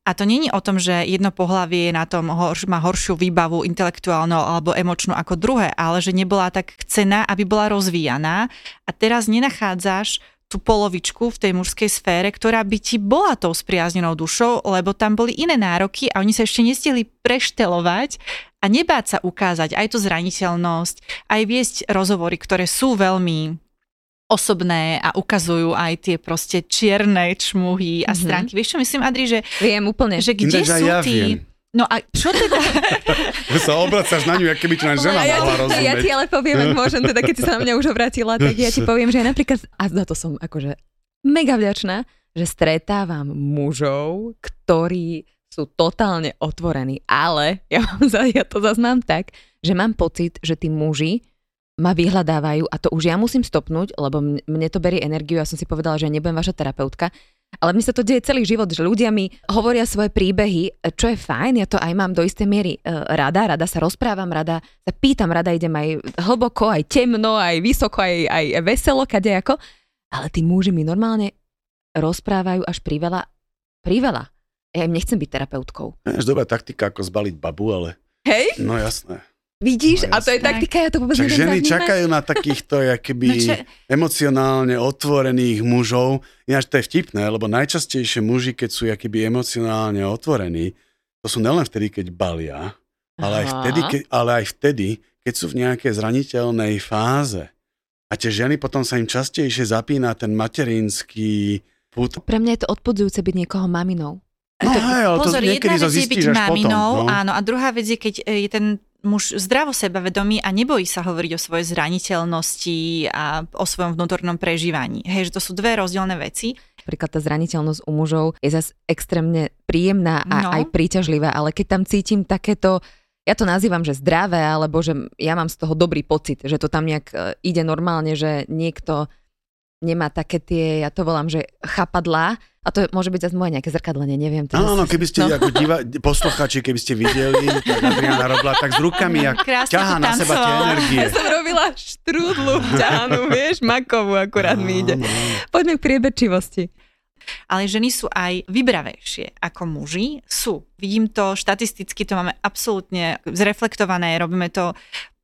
A to není o tom, že jedno pohlavie na tom, horš, má horšiu výbavu intelektuálnu alebo emočnú ako druhé, ale že nebola tak chcená, aby bola rozvíjaná a teraz nenachádzaš tú polovičku v tej mužskej sfére, ktorá by ti bola tou spriaznenou dušou, lebo tam boli iné nároky a oni sa ešte nestihli preštelovať a nebáť sa ukázať aj tú zraniteľnosť, aj viesť rozhovory, ktoré sú veľmi osobné a ukazujú aj tie proste čierne čmuhy a mm-hmm. stránky. Vieš čo myslím, Adri, že... Viem úplne. Že kde Ináč sú ja tí... Viem. No a čo teda? sa obracaš na ňu, ako keby na žena ja, mala rozumieť. Ja ti ale poviem, ak môžem, teda keď si sa na mňa už obratila, tak ja ti poviem, že napríklad, a za to som akože mega vďačná, že stretávam mužov, ktorí sú totálne otvorení, ale ja, mám, ja to zase mám tak, že mám pocit, že tí muži ma vyhľadávajú a to už ja musím stopnúť, lebo mne to berie energiu, ja som si povedala, že nebudem vaša terapeutka, ale mi sa to deje celý život, že ľudia mi hovoria svoje príbehy, čo je fajn, ja to aj mám do istej miery e, rada, rada sa rozprávam, rada sa pýtam, rada idem aj hlboko, aj temno, aj vysoko, aj, aj veselo, kadejako, ale tí muži mi normálne rozprávajú až priveľa, priveľa. Ja im nechcem byť terapeutkou. Je dobrá taktika, ako zbaliť babu, ale... Hej? No jasné. Vidíš? No, a to je jasné. taktika, ja to vôbec Však neviem ženy zavnímať. čakajú na takýchto jakoby No čo- emocionálne otvorených mužov. Ináč to je vtipné, lebo najčastejšie muži, keď sú jakoby emocionálne otvorení, to sú nelen vtedy, keď balia, ale aj, vtedy, keď, ale aj vtedy, keď sú v nejakej zraniteľnej fáze. A tie ženy potom sa im častejšie zapína ten materinský put. Pre mňa je to odpudzujúce byť niekoho maminou. No hej, ale Pozor, to niekedy jedna vec je byť maminou, potom. No. áno, a druhá vec je, keď e, je ten muž zdravo sebavedomý a nebojí sa hovoriť o svojej zraniteľnosti a o svojom vnútornom prežívaní. Hej, že to sú dve rozdielne veci. Napríklad tá zraniteľnosť u mužov je zase extrémne príjemná a No. aj príťažlivá, ale keď tam cítim takéto ja to nazývam, že zdravé, alebo že ja mám z toho dobrý pocit, že to tam nejak e, ide normálne, že niekto nemá také tie, ja to volám, že chapadlá, a to môže byť zase moje nejaké zrkadlenie, neviem. teraz. Áno, áno, keby ste No. ako diva, posluchači, keby ste videli, tak Adriana robila tak s rukami, jak Krásne ťahá na seba tie energie. Ja som robila štrúdlu ťahanu, vieš, makovú akurát mi ide. Áno, áno. Poďme k priebečivosti. Ale ženy sú aj vybravejšie ako muži. Sú. Vidím to štatisticky, to máme absolútne zreflektované, robíme to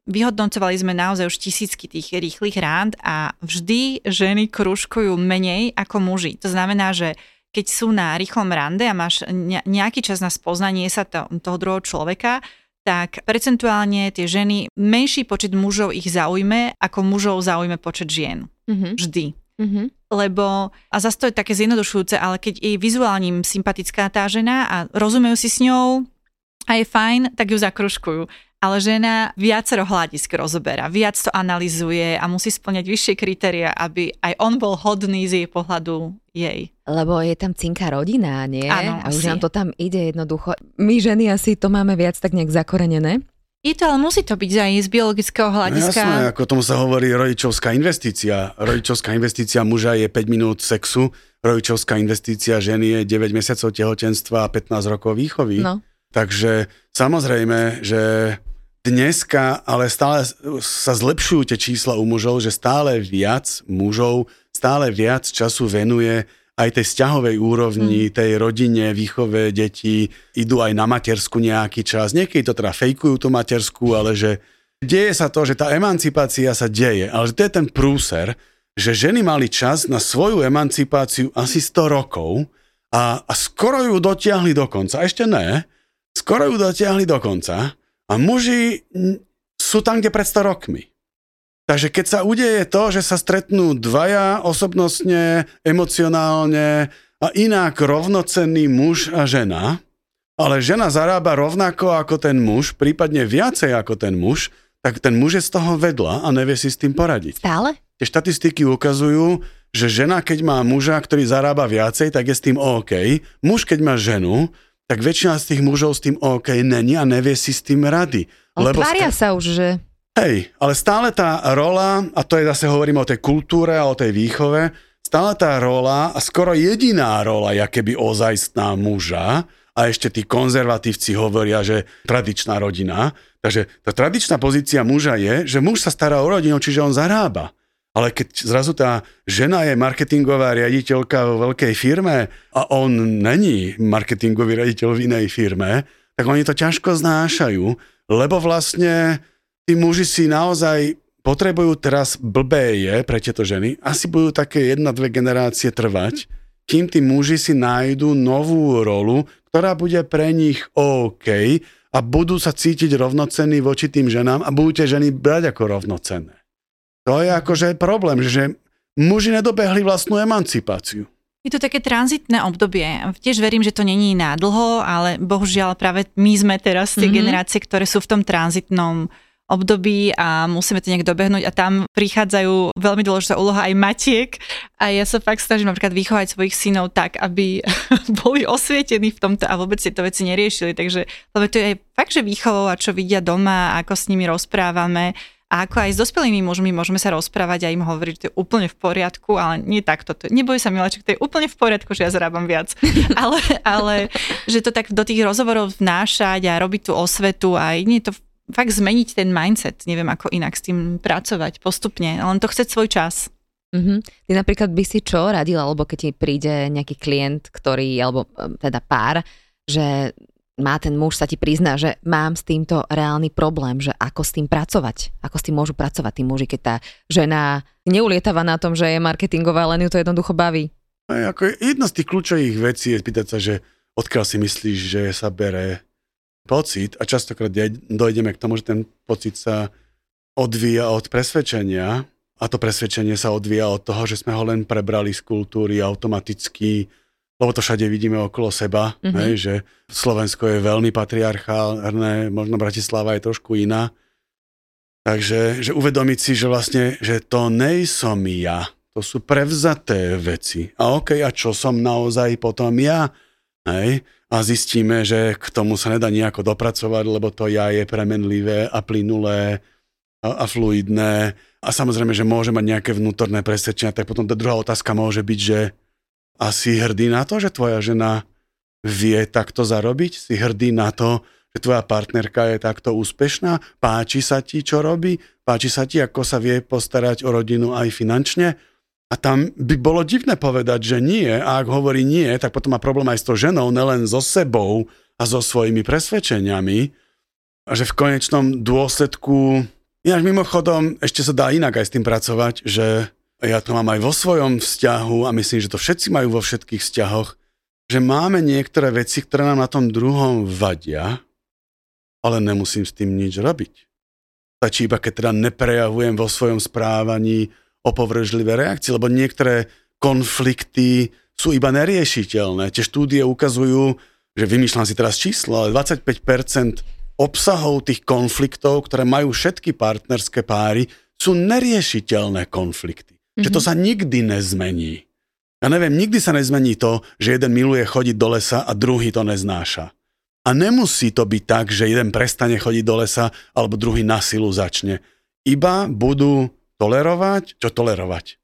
Vyhodnocovali sme naozaj už tisícky tých rýchlych rád a vždy ženy kružkujú menej ako muži. To znamená, že keď sú na rýchlom rande a máš ne- nejaký čas na spoznanie sa to, toho druhého človeka, tak percentuálne tie ženy, menší počet mužov ich zaujme, ako mužov zaujme počet žien. Mhm. Vždy Mhm. lebo, a zase to je také zjednodušujúce, ale keď je vizuálnym sympatická tá žena a rozumejú si s ňou a je fajn, tak ju zakružkujú. Ale žena viacero hľadisk rozoberá, viac to analizuje a musí splňať vyššie kritéria, aby aj on bol hodný z jej pohľadu jej. Lebo je tam cinká rodina, nie? Áno, a už asi. nám to tam ide jednoducho. My ženy asi to máme viac tak nejak zakorenené. Je to, ale musí to byť aj z biologického No hľadiska. jasné, ako tomu sa hovorí rodičovská investícia. Rodičovská investícia muža je 5 minút sexu, rodičovská investícia ženy je 9 mesiacov tehotenstva a 15 rokov výchovy. No. Takže samozrejme, že dneska, ale stále sa zlepšujú tie čísla u mužov, že stále viac mužov, stále viac času venuje aj tej vzťahovej úrovni, tej rodine, výchove detí, idú aj na matersku nejaký čas. Niekedy to teda fejkujú tú matersku, ale že deje sa to, že tá emancipácia sa deje, ale že to je ten prúser, že ženy mali čas na svoju emancipáciu asi 100 rokov a, a skoro ju dotiahli do konca. Ešte ne, skoro ju dotiahli do konca a muži sú tam, kde pred 100 rokmi. Takže keď sa udeje to, že sa stretnú dvaja osobnostne, emocionálne a inak rovnocenný muž a žena, ale žena zarába rovnako ako ten muž, prípadne viacej ako ten muž, tak ten muž je z toho vedľa a nevie si s tým poradiť. Stále? Tie štatistiky ukazujú, že žena, keď má muža, ktorý zarába viacej, tak je s tým OK. Muž, keď má ženu, tak väčšina z tých mužov s tým OK není a nevie si s tým rady. Ale Lebo ska- sa už, že... Hej, ale stále tá rola, a to je zase hovorím o tej kultúre a o tej výchove, stále tá rola a skoro jediná rola, je keby ozajstná muža, a ešte tí konzervatívci hovoria, že tradičná rodina. Takže tá tradičná pozícia muža je, že muž sa stará o rodinu, čiže on zarába. Ale keď zrazu tá žena je marketingová riaditeľka vo veľkej firme a on není marketingový riaditeľ v inej firme, tak oni to ťažko znášajú, lebo vlastne tí muži si naozaj potrebujú teraz blbé je pre tieto ženy, asi budú také jedna, dve generácie trvať, kým tí muži si nájdú novú rolu, ktorá bude pre nich OK a budú sa cítiť rovnocenní voči tým ženám a budú tie ženy brať ako rovnocenné. To je akože problém, že muži nedobehli vlastnú emancipáciu. Je to také tranzitné obdobie. Tiež verím, že to není na dlho, ale bohužiaľ práve my sme teraz tie Mhm. mm-hmm. generácie, ktoré sú v tom tranzitnom období a musíme to nejak dobehnúť a tam prichádzajú veľmi dôležitá úloha aj matiek a ja sa fakt snažím napríklad vychovať svojich synov tak, aby boli osvietení v tomto a vôbec tieto veci neriešili, takže lebo to je aj fakt, že výchovou a čo vidia doma, ako s nimi rozprávame a ako aj s dospelými mužmi môžeme sa rozprávať a im hovoriť, že to je úplne v poriadku, ale nie takto. To, neboj sa, Milaček, to je úplne v poriadku, že ja zarábam viac. ale, ale že to tak do tých rozhovorov vnášať a robiť tú osvetu a nie to fakt zmeniť ten mindset. Neviem, ako inak s tým pracovať postupne. Len to chce svoj čas. Mhm. Ty napríklad by si čo radila, alebo keď ti príde nejaký klient, ktorý, alebo teda pár, že má ten muž, sa ti prizná, že mám s týmto reálny problém, že ako s tým pracovať, ako s tým môžu pracovať tí muži, keď tá žena neulietava na tom, že je marketingová, len ju to jednoducho baví. Aj, ako jedna z tých kľúčových vecí je spýtať sa, že odkiaľ si myslíš, že sa bere pocit. A častokrát dojdeme k tomu, že ten pocit sa odvíja od presvedčenia. A to presvedčenie sa odvíja od toho, že sme ho len prebrali z kultúry automaticky lebo to všade vidíme okolo seba, mm-hmm. hej, že Slovensko je veľmi patriarchálne, možno Bratislava je trošku iná. Takže že uvedomiť si, že vlastne, že to nejsom ja, to sú prevzaté veci. A OK, a čo som naozaj potom ja? Hej? A zistíme, že k tomu sa nedá nejako dopracovať, lebo to ja je premenlivé a plynulé a, a fluidné. A samozrejme, že môže mať nejaké vnútorné presvedčenia, tak potom tá druhá otázka môže byť, že a si hrdý na to, že tvoja žena vie takto zarobiť? Si hrdý na to, že tvoja partnerka je takto úspešná? Páči sa ti, čo robí? Páči sa ti, ako sa vie postarať o rodinu aj finančne? A tam by bolo divné povedať, že nie. A ak hovorí nie, tak potom má problém aj s tou ženou, nelen so sebou a so svojimi presvedčeniami. A že v konečnom dôsledku... Ináč mimochodom, ešte sa dá inak aj s tým pracovať, že ja to mám aj vo svojom vzťahu a myslím, že to všetci majú vo všetkých vzťahoch, že máme niektoré veci, ktoré nám na tom druhom vadia, ale nemusím s tým nič robiť. Stačí iba, keď teda neprejavujem vo svojom správaní opovržlivé reakcie, lebo niektoré konflikty sú iba neriešiteľné. Tie štúdie ukazujú, že vymýšľam si teraz číslo, ale 25% obsahov tých konfliktov, ktoré majú všetky partnerské páry, sú neriešiteľné konflikty. Mm-hmm. Že to mhm. sa nikdy nezmení. Ja neviem, nikdy sa nezmení to, že jeden miluje chodiť do lesa a druhý to neznáša. A nemusí to byť tak, že jeden prestane chodiť do lesa alebo druhý na silu začne. Iba budú tolerovať, čo tolerovať.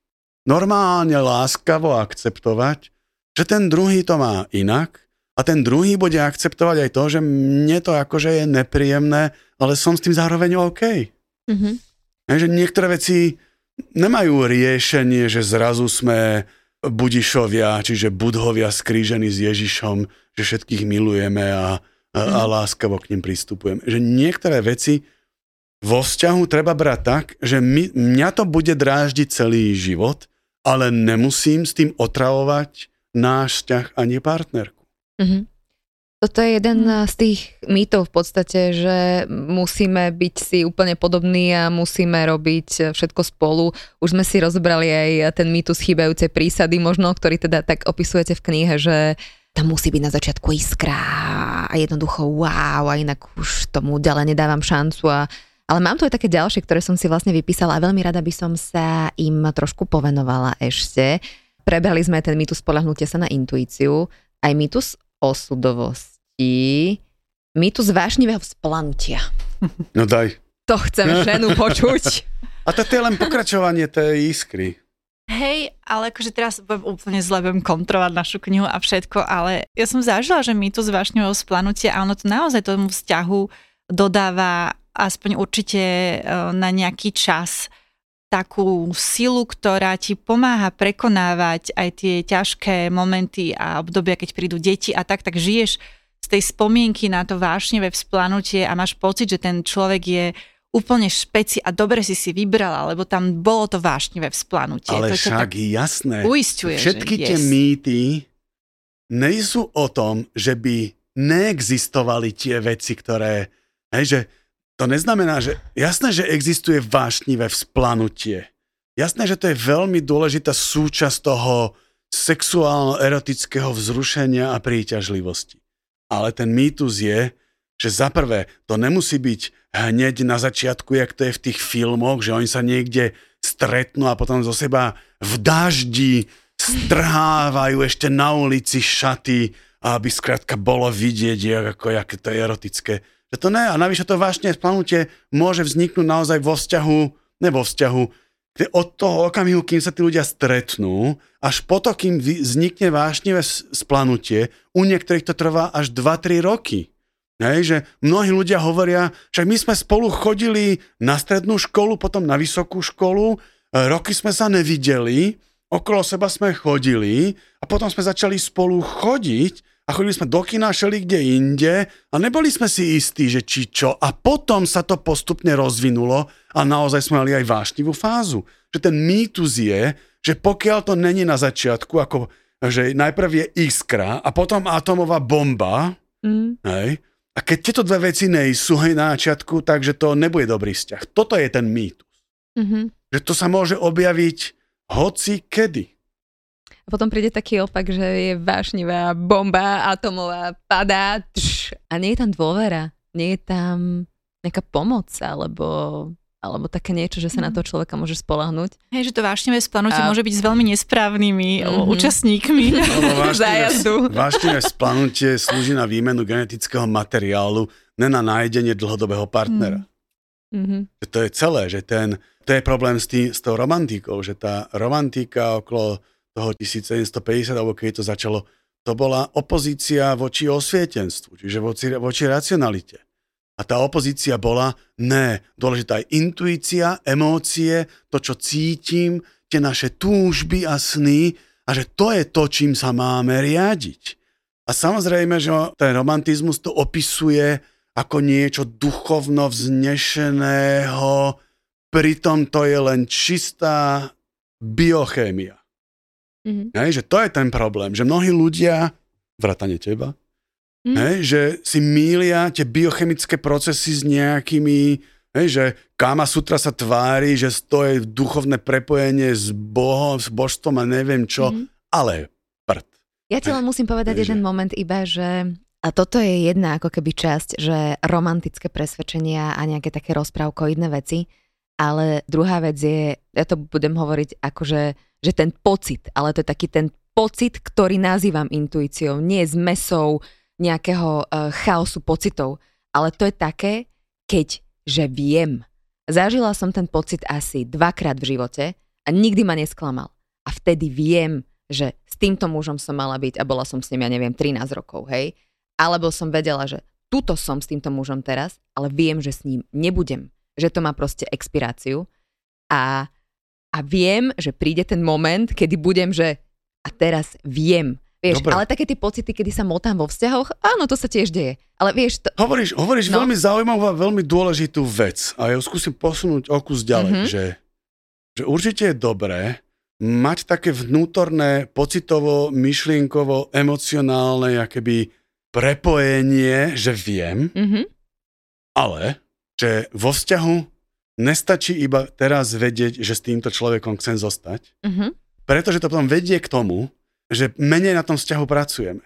Normálne láskavo akceptovať, že ten druhý to má inak a ten druhý bude akceptovať aj to, že mne to akože je nepríjemné, ale som s tým zároveň OK. Mm-hmm. Že niektoré veci nemajú riešenie, že zrazu sme budišovia, čiže budhovia skrížení s Ježišom, že všetkých milujeme a, a, a mhm. láskavo k ním pristupujeme. Že niektoré veci vo vzťahu treba brať tak, že my, mňa to bude dráždiť celý život, ale nemusím s tým otravovať náš vzťah ani partnerku. Mm-hmm. Toto je jeden mm. z tých mýtov v podstate, že musíme byť si úplne podobní a musíme robiť všetko spolu. Už sme si rozobrali aj ten mýtus chýbajúcej prísady možno, ktorý teda tak opisujete v knihe, že tam musí byť na začiatku iskra a jednoducho wow a inak už tomu ďalej nedávam šancu a ale mám tu aj také ďalšie, ktoré som si vlastne vypísala a veľmi rada by som sa im trošku povenovala ešte. Prebrali sme ten mýtus spolahnutia sa na intuíciu, aj mýtus osudovosť i tu vášnivého vzplanutia. No daj. To chcem ženu počuť. A to je len pokračovanie tej iskry. Hej, ale akože teraz budem úplne zle budem kontrolovať našu knihu a všetko, ale ja som zažila, že z vášňového splanutia a ono to naozaj tomu vzťahu dodáva aspoň určite e, na nejaký čas takú silu, ktorá ti pomáha prekonávať aj tie ťažké momenty a obdobia, keď prídu deti a tak, tak žiješ z tej spomienky na to vášnevé vzplanutie a máš pocit, že ten človek je úplne špeci a dobre si si vybrala, lebo tam bolo to vášnivé vzplanutie. Ale to však tak jasné. Uistuje, Všetky tie yes. mýty nejsú o tom, že by neexistovali tie veci, ktoré... Hej, že to neznamená, že... Jasné, že existuje vášnivé vzplanutie. Jasné, že to je veľmi dôležitá súčasť toho sexuálno-erotického vzrušenia a príťažlivosti. Ale ten mýtus je, že za prvé, to nemusí byť hneď na začiatku, jak to je v tých filmoch, že oni sa niekde stretnú a potom zo seba v daždi strhávajú ešte na ulici šaty, aby skrátka bolo vidieť, ako, jak to je erotické. Že to ne, a navyše to vážne splanutie môže vzniknúť naozaj vo vzťahu, ne vo vzťahu, od toho okamihu, kým sa tí ľudia stretnú, až po to, kým vznikne vášnivé splanutie, u niektorých to trvá až 2-3 roky. Hej, že mnohí ľudia hovoria, že my sme spolu chodili na strednú školu, potom na vysokú školu, e, roky sme sa nevideli, okolo seba sme chodili a potom sme začali spolu chodiť a chodili sme do kina, šeli kde inde a neboli sme si istí, že či čo. A potom sa to postupne rozvinulo a naozaj sme mali aj vášnivú fázu. Že ten mýtus je, že pokiaľ to není na začiatku, ako že najprv je iskra a potom atomová bomba, mm. hej, a keď tieto dve veci nejsú hej, na začiatku, takže to nebude dobrý vzťah. Toto je ten mýtus. Mm-hmm. Že to sa môže objaviť hoci kedy. A potom príde taký opak, že je vášnivá bomba atomová, padá tš, a nie je tam dôvera, nie je tam nejaká pomoc alebo alebo také niečo, že sa na to mhm. človeka môže spolahnúť. Hej, že to vášnivé splanutie a... môže byť s veľmi nesprávnymi mm-hmm. účastníkmi no, zájazdu. Vášnivé splanutie slúži na výmenu genetického materiálu, ne na nájdenie dlhodobého partnera. Mm-hmm. To je celé, že ten, to je problém s, tým, s tou romantikou, že tá romantika okolo toho 1750, alebo keď to začalo, to bola opozícia voči osvietenstvu, čiže voči, voči racionalite. A tá opozícia bola, ne, dôležitá je intuícia, emócie, to, čo cítim, tie naše túžby a sny a že to je to, čím sa máme riadiť. A samozrejme, že ten romantizmus to opisuje ako niečo duchovno vznešeného, pritom to je len čistá biochémia. Mm-hmm. Hej, že to je ten problém, že mnohí ľudia, vrátane teba, mm-hmm. hej, že si mília tie biochemické procesy s nejakými, hej, že Kama Sutra sa tvári, že to je duchovné prepojenie s Bohom, s božstvom a neviem čo, mm-hmm. ale prd. Ja ti len musím povedať hej, jeden že... moment iba, že a toto je jedna ako keby časť, že romantické presvedčenia a nejaké také rozprávkoidné veci, ale druhá vec je, ja to budem hovoriť akože že ten pocit, ale to je taký ten pocit, ktorý nazývam intuíciou, nie je zmesou nejakého uh, chaosu pocitov, ale to je také, keď, že viem. Zažila som ten pocit asi dvakrát v živote a nikdy ma nesklamal. A vtedy viem, že s týmto mužom som mala byť a bola som s ním, ja neviem, 13 rokov, hej. Alebo som vedela, že tuto som s týmto mužom teraz, ale viem, že s ním nebudem. Že to má proste expiráciu. A a viem, že príde ten moment, kedy budem, že a teraz viem. Vieš, Dobre. ale také tie pocity, kedy sa motám vo vzťahoch, áno, to sa tiež deje. Ale vieš... To... Hovoríš, hovoríš no. veľmi zaujímavú a veľmi dôležitú vec a ja ju skúsim posunúť o kus ďalej, mm-hmm. že, že určite je dobré mať také vnútorné, pocitovo, myšlienkovo, emocionálne, akéby prepojenie, že viem, mm-hmm. ale že vo vzťahu nestačí iba teraz vedieť, že s týmto človekom chcem zostať, mm-hmm. pretože to potom vedie k tomu, že menej na tom vzťahu pracujeme.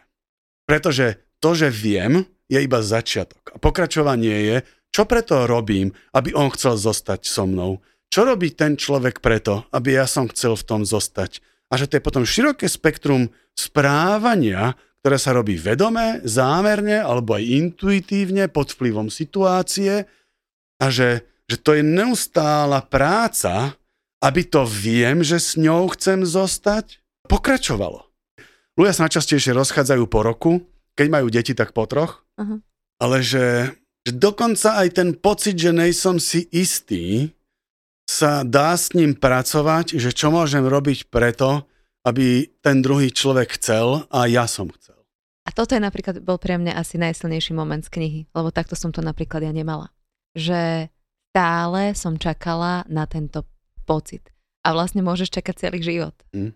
Pretože to, že viem, je iba začiatok. A pokračovanie je, čo preto robím, aby on chcel zostať so mnou. Čo robí ten človek preto, aby ja som chcel v tom zostať. A že to je potom široké spektrum správania, ktoré sa robí vedome, zámerne alebo aj intuitívne pod vplyvom situácie a že že to je neustála práca, aby to viem, že s ňou chcem zostať, pokračovalo. Ľudia sa najčastejšie rozchádzajú po roku, keď majú deti, tak po troch, uh-huh. ale že, že dokonca aj ten pocit, že nejsom si istý, sa dá s ním pracovať, že čo môžem robiť preto, aby ten druhý človek chcel a ja som chcel. A toto je napríklad bol pre mňa asi najsilnejší moment z knihy, lebo takto som to napríklad ja nemala. Že stále som čakala na tento pocit. A vlastne môžeš čakať celý život. Mm.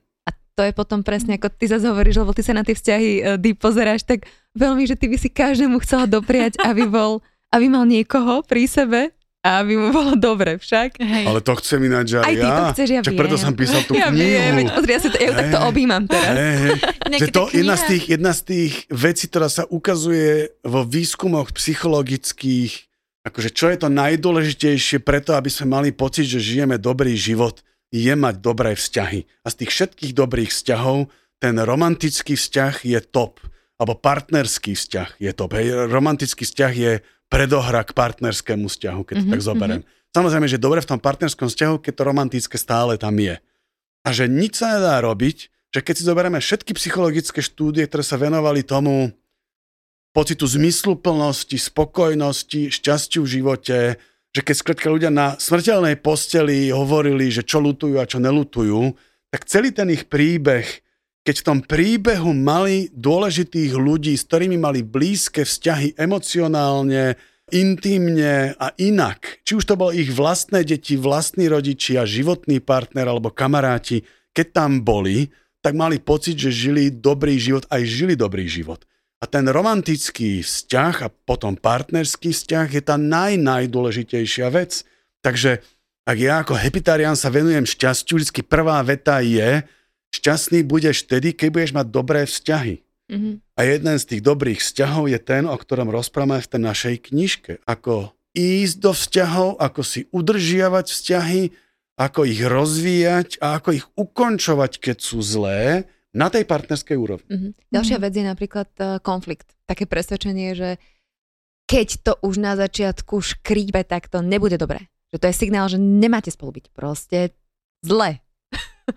To je potom presne, ako ty zase hovoríš, lebo ty sa na tie vzťahy uh, deep pozeráš tak veľmi, že ty by si každému chcela dopriať, aby bol, aby mal niekoho pri sebe a aby mu bolo dobre však. Hej. Ale to chcem ináč aj, aj ty ja. to chceš, ja Čak preto som písal tú ja knihu. Viem, pozri, ja, si to, ja hey. takto objímam teraz. Hey, hey. že to jedna z, tých, jedna z tých vecí, ktorá sa ukazuje vo výskumoch psychologických, akože čo je to najdôležitejšie preto, aby sme mali pocit, že žijeme dobrý život, je mať dobré vzťahy. A z tých všetkých dobrých vzťahov ten romantický vzťah je top. Alebo partnerský vzťah je top. Hej, romantický vzťah je predohra k partnerskému vzťahu, keď to mm-hmm, tak zoberiem. Mm-hmm. Samozrejme, že dobre v tom partnerskom vzťahu, keď to romantické stále tam je. A že nič sa nedá robiť, že keď si zoberieme všetky psychologické štúdie, ktoré sa venovali tomu, pocitu zmysluplnosti, spokojnosti, šťastiu v živote, že keď skrátka ľudia na smrteľnej posteli hovorili, že čo lutujú a čo nelutujú, tak celý ten ich príbeh keď v tom príbehu mali dôležitých ľudí, s ktorými mali blízke vzťahy emocionálne, intimne a inak. Či už to bol ich vlastné deti, vlastní rodičia, životný partner alebo kamaráti, keď tam boli, tak mali pocit, že žili dobrý život, aj žili dobrý život. A ten romantický vzťah a potom partnerský vzťah je tá naj, najdôležitejšia vec. Takže ak ja ako hepitarián sa venujem šťastiu, vždy prvá veta je, šťastný budeš vtedy, keď budeš mať dobré vzťahy. Mm-hmm. A jeden z tých dobrých vzťahov je ten, o ktorom rozprávame v tej našej knižke. Ako ísť do vzťahov, ako si udržiavať vzťahy, ako ich rozvíjať a ako ich ukončovať, keď sú zlé, na tej partnerskej úrovni. Mm-hmm. Ďalšia mm-hmm. vec je napríklad uh, konflikt. Také presvedčenie, že keď to už na začiatku škríbe, tak to nebude dobré. Že to je signál, že nemáte spolu byť. Proste zle.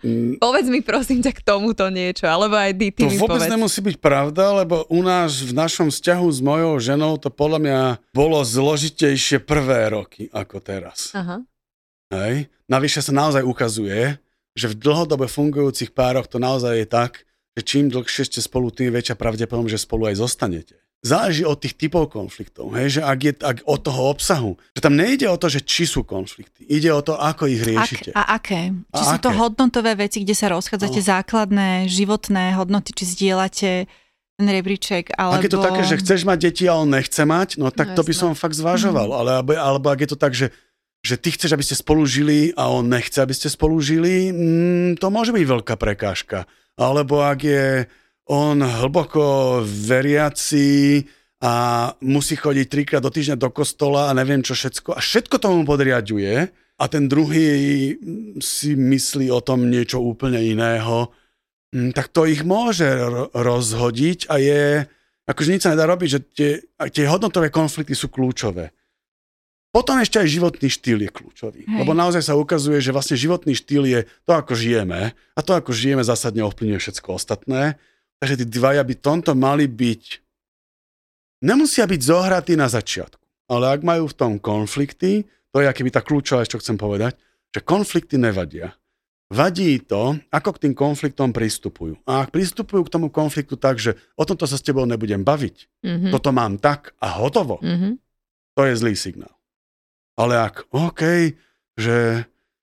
Mm. povedz mi prosím ťa k tomuto niečo, alebo aj ty, ty To vôbec povedz. nemusí byť pravda, lebo u nás v našom vzťahu s mojou ženou to podľa mňa bolo zložitejšie prvé roky ako teraz. Aha. Hej. Navyše sa naozaj ukazuje, že v dlhodobe fungujúcich pároch to naozaj je tak, že čím dlhšie ste spolu, tým väčšia pravdepodobnosť, že spolu aj zostanete. Záleží od tých typov konfliktov, hej, že ak je ak od toho obsahu, že tam nejde o to, že či sú konflikty, ide o to, ako ich riešite. Ak, a aké? Či A sú to aké? hodnotové veci, kde sa rozchádzate No. základné životné hodnoty, či zdieľate ten rebríček, alebo... Ak je to také, že chceš mať deti a on nechce mať, no tak No to by som fakt zvažoval. Ale, alebo, alebo ak je to tak, že, že ty chceš, aby ste spolu žili a on nechce, aby ste spolu žili, mm, to môže byť veľká prekážka. Alebo ak je on hlboko veriaci a musí chodiť trikrát do týždňa do kostola a neviem čo všetko a všetko tomu podriaduje a ten druhý si myslí o tom niečo úplne iného, mm, tak to ich môže ro- rozhodiť a je, akože nič sa nedá robiť, že tie, tie hodnotové konflikty sú kľúčové. Potom ešte aj životný štýl je kľúčový. Hej. Lebo naozaj sa ukazuje, že vlastne životný štýl je to, ako žijeme a to, ako žijeme, zásadne ovplyvňuje všetko ostatné. Takže tí dvaja by tomto mali byť nemusia byť zohratí na začiatku. Ale ak majú v tom konflikty, to je akéby tá kľúčová, čo chcem povedať, že konflikty nevadia. Vadí to, ako k tým konfliktom pristupujú. A ak pristupujú k tomu konfliktu tak, že o tomto sa s tebou nebudem baviť, Mm-hmm. toto mám tak a hotovo, Mm-hmm. to je zlý signál. Ale ak, OK, že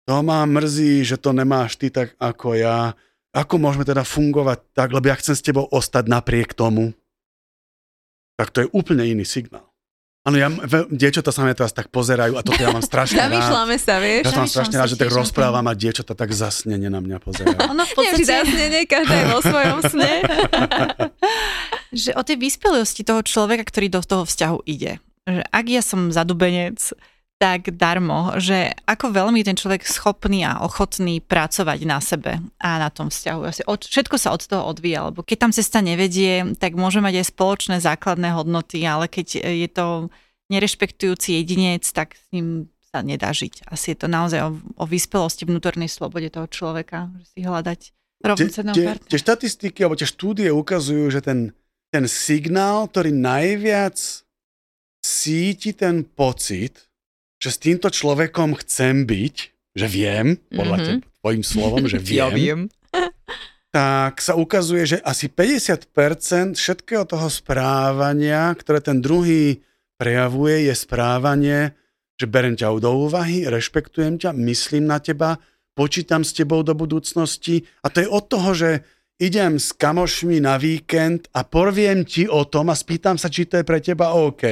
to ma mrzí, že to nemáš ty tak ako ja, ako môžeme teda fungovať tak, lebo ja chcem s tebou ostať napriek tomu, tak to je úplne iný signál. Áno, ja, dievčatá sa mňa teraz tak pozerajú a toto ja mám strašne rád. Zamýšľame sa, vieš. Ja som strašne rád, že tak rozprávam a dievčatá tak zasnene na mňa pozerajú. Ono v podstate, zasne, nie každá je vo svojom sne. že o tej vyspelosti toho človeka, ktorý do toho vzťahu ide. Že ak ja som zadubenec, tak darmo, že ako veľmi ten človek schopný a ochotný pracovať na sebe a na tom vzťahu. Asi od, všetko sa od toho odvíja, lebo keď tam cesta nevedie, tak môže mať aj spoločné základné hodnoty, ale keď je to nerešpektujúci jedinec, tak s ním sa nedá žiť. Asi je to naozaj o, o vyspelosti vnútornej slobode toho človeka, že si hľadať rovnocenného partnera. tie štatistiky alebo tie štúdie ukazujú, že ten, ten signál, ktorý najviac cíti ten pocit, že s týmto človekom chcem byť, že viem, podľa Mhm. mm-hmm. tvojim slovom, že viem, Ja viem. tak sa ukazuje, že asi 50% všetkého toho správania, ktoré ten druhý prejavuje, je správanie, že berem ťa do úvahy, rešpektujem ťa, myslím na teba, počítam s tebou do budúcnosti a to je od toho, že idem s kamošmi na víkend a poviem ti o tom a spýtam sa, či to je pre teba OK,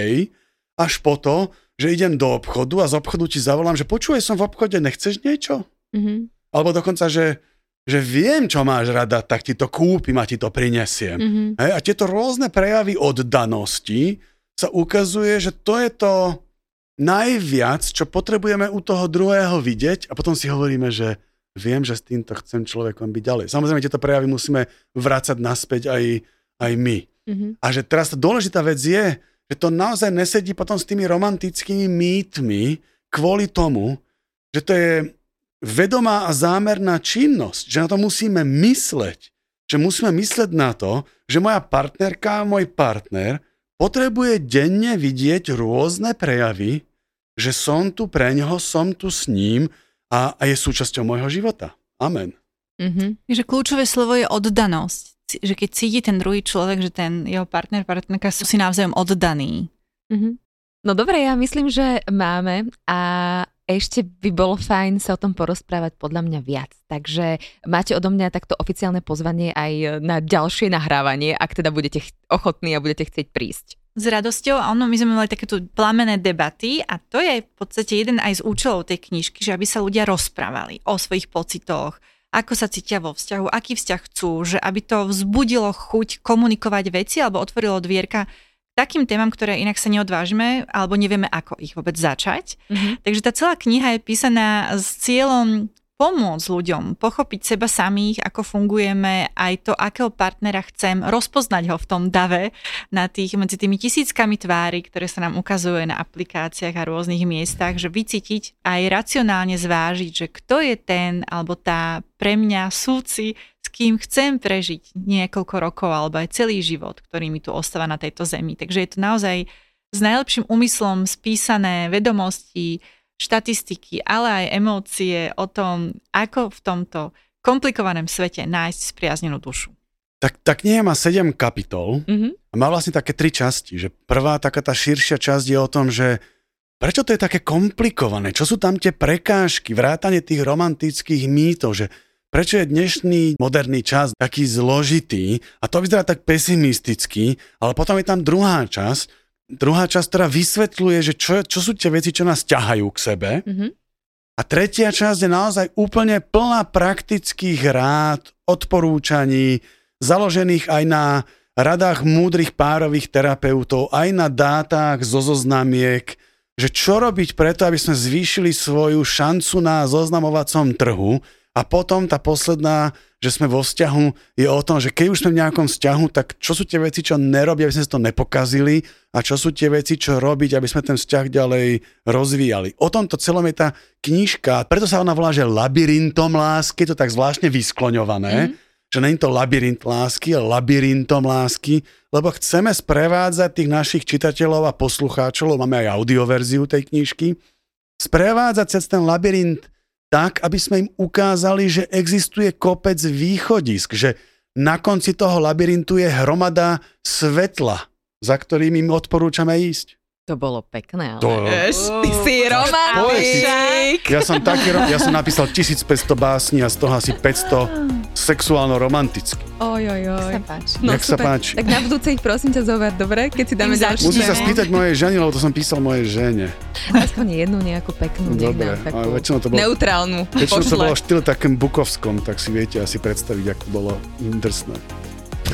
až po to, že idem do obchodu a z obchodu ti zavolám, že počúvaj som v obchode, nechceš niečo? Mhm. Alebo dokonca, že, že viem, čo máš rada, tak ti to kúpim a ti to prinesiem. Mhm. Hej, a tieto rôzne prejavy oddanosti sa ukazuje, že to je to najviac, čo potrebujeme u toho druhého vidieť a potom si hovoríme, že viem, že s týmto chcem človekom byť ďalej. Samozrejme, tieto prejavy musíme vrácať naspäť aj, aj my. Mhm. A že teraz tá dôležitá vec je, že to naozaj nesedí potom s tými romantickými mýtmi kvôli tomu, že to je vedomá a zámerná činnosť, že na to musíme mysleť. Že musíme mysleť na to, že moja partnerka, môj partner potrebuje denne vidieť rôzne prejavy, že som tu pre ňoho, som tu s ním a, a je súčasťou môjho života. Amen. Mhm. Takže kľúčové slovo je oddanosť. Že keď cíti ten druhý človek, že ten jeho partner, partnerka sú si navzájom oddaní. Mhm. No dobre, ja myslím, že máme a ešte by bolo fajn sa o tom porozprávať podľa mňa viac. Takže máte odo mňa takto oficiálne pozvanie aj na ďalšie nahrávanie, ak teda budete ch- ochotní a budete chcieť prísť. S radosťou, a ono, my sme mali takéto plamené debaty a to je v podstate jeden aj z účelov tej knižky, že aby sa ľudia rozprávali o svojich pocitoch, ako sa cítia vo vzťahu, aký vzťah chcú, že aby to vzbudilo chuť komunikovať veci alebo otvorilo dvierka takým témam, ktoré inak sa neodvážime alebo nevieme, ako ich vôbec začať. Mhm. Takže tá celá kniha je písaná s cieľom pomôcť ľuďom pochopiť seba samých, ako fungujeme, aj to, akého partnera chcem, rozpoznať ho v tom dave na tých, medzi tými tisíckami tvári, ktoré sa nám ukazujú na aplikáciách a rôznych miestach, že vycítiť aj racionálne zvážiť, že kto je ten alebo tá pre mňa súci, s kým chcem prežiť niekoľko rokov alebo aj celý život, ktorý mi tu ostáva na tejto zemi. Takže je to naozaj s najlepším úmyslom spísané vedomosti, štatistiky, ale aj emócie o tom, ako v tomto komplikovanom svete nájsť spriaznenú dušu. Tak tá kniha má 7 kapitol Mhm. a má vlastne také tri časti. Že prvá, taká tá širšia časť je o tom, že prečo to je také komplikované, čo sú tam tie prekážky, vrátanie tých romantických mýtov, že prečo je dnešný moderný čas taký zložitý a to vyzerá tak pesimisticky, ale potom je tam druhá časť, druhá časť, ktorá vysvetľuje, že čo, čo sú tie veci, čo nás ťahajú k sebe Mhm. a tretia časť je naozaj úplne plná praktických rád, odporúčaní, založených aj na radách múdrych párových terapeutov, aj na dátach zo zoznamiek, že čo robiť preto, aby sme zvýšili svoju šancu na zoznamovacom trhu a potom tá posledná, že sme vo vzťahu, je o tom, že keď už sme v nejakom vzťahu, tak čo sú tie veci, čo nerobia, aby sme si to nepokazili a čo sú tie veci, čo robiť, aby sme ten vzťah ďalej rozvíjali. O tomto celom je tá knižka, preto sa ona volá, že labyrintom lásky, je to tak zvláštne vyskloňované, mm-hmm. že není to labyrint lásky, ale labyrintom lásky, lebo chceme sprevádzať tých našich čitateľov a poslucháčov, máme aj audioverziu tej knižky, sprevádzať cez ten labyrint tak, aby sme im ukázali, že existuje kopec východisk, že na konci toho labyrintu je hromada svetla, za ktorým im odporúčame ísť. To bolo pekné, ale... To, Ty si romantik! Ja som taký, ja som napísal 1500 básni a z toho asi 500 sexuálno-romanticky. Oj, oj, oj. Sa páči. No Nech sa páči. Tak na budúce ich prosím ťa zover, dobre? Keď si dáme Im ďalší. Musím sa spýtať mojej žene, lebo to som písal mojej žene. Aspoň jednu nejakú peknú. Dobre, takú ale väčšinou to bolo- Neutrálnu. Väčšinou to bolo štýl takým bukovskom, tak si viete asi predstaviť, ako bolo drsné.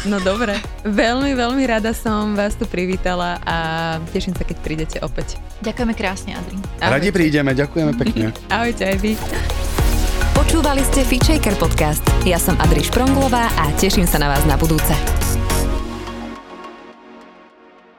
No dobre. Veľmi, veľmi rada som vás tu privítala a teším sa, keď prídete opäť. Ďakujeme krásne, Adri. Radi prídeme, ďakujeme pekne. Ahojte aj vy. Počúvali ste Feature podcast. Ja som Adri Špronglová a teším sa na vás na budúce.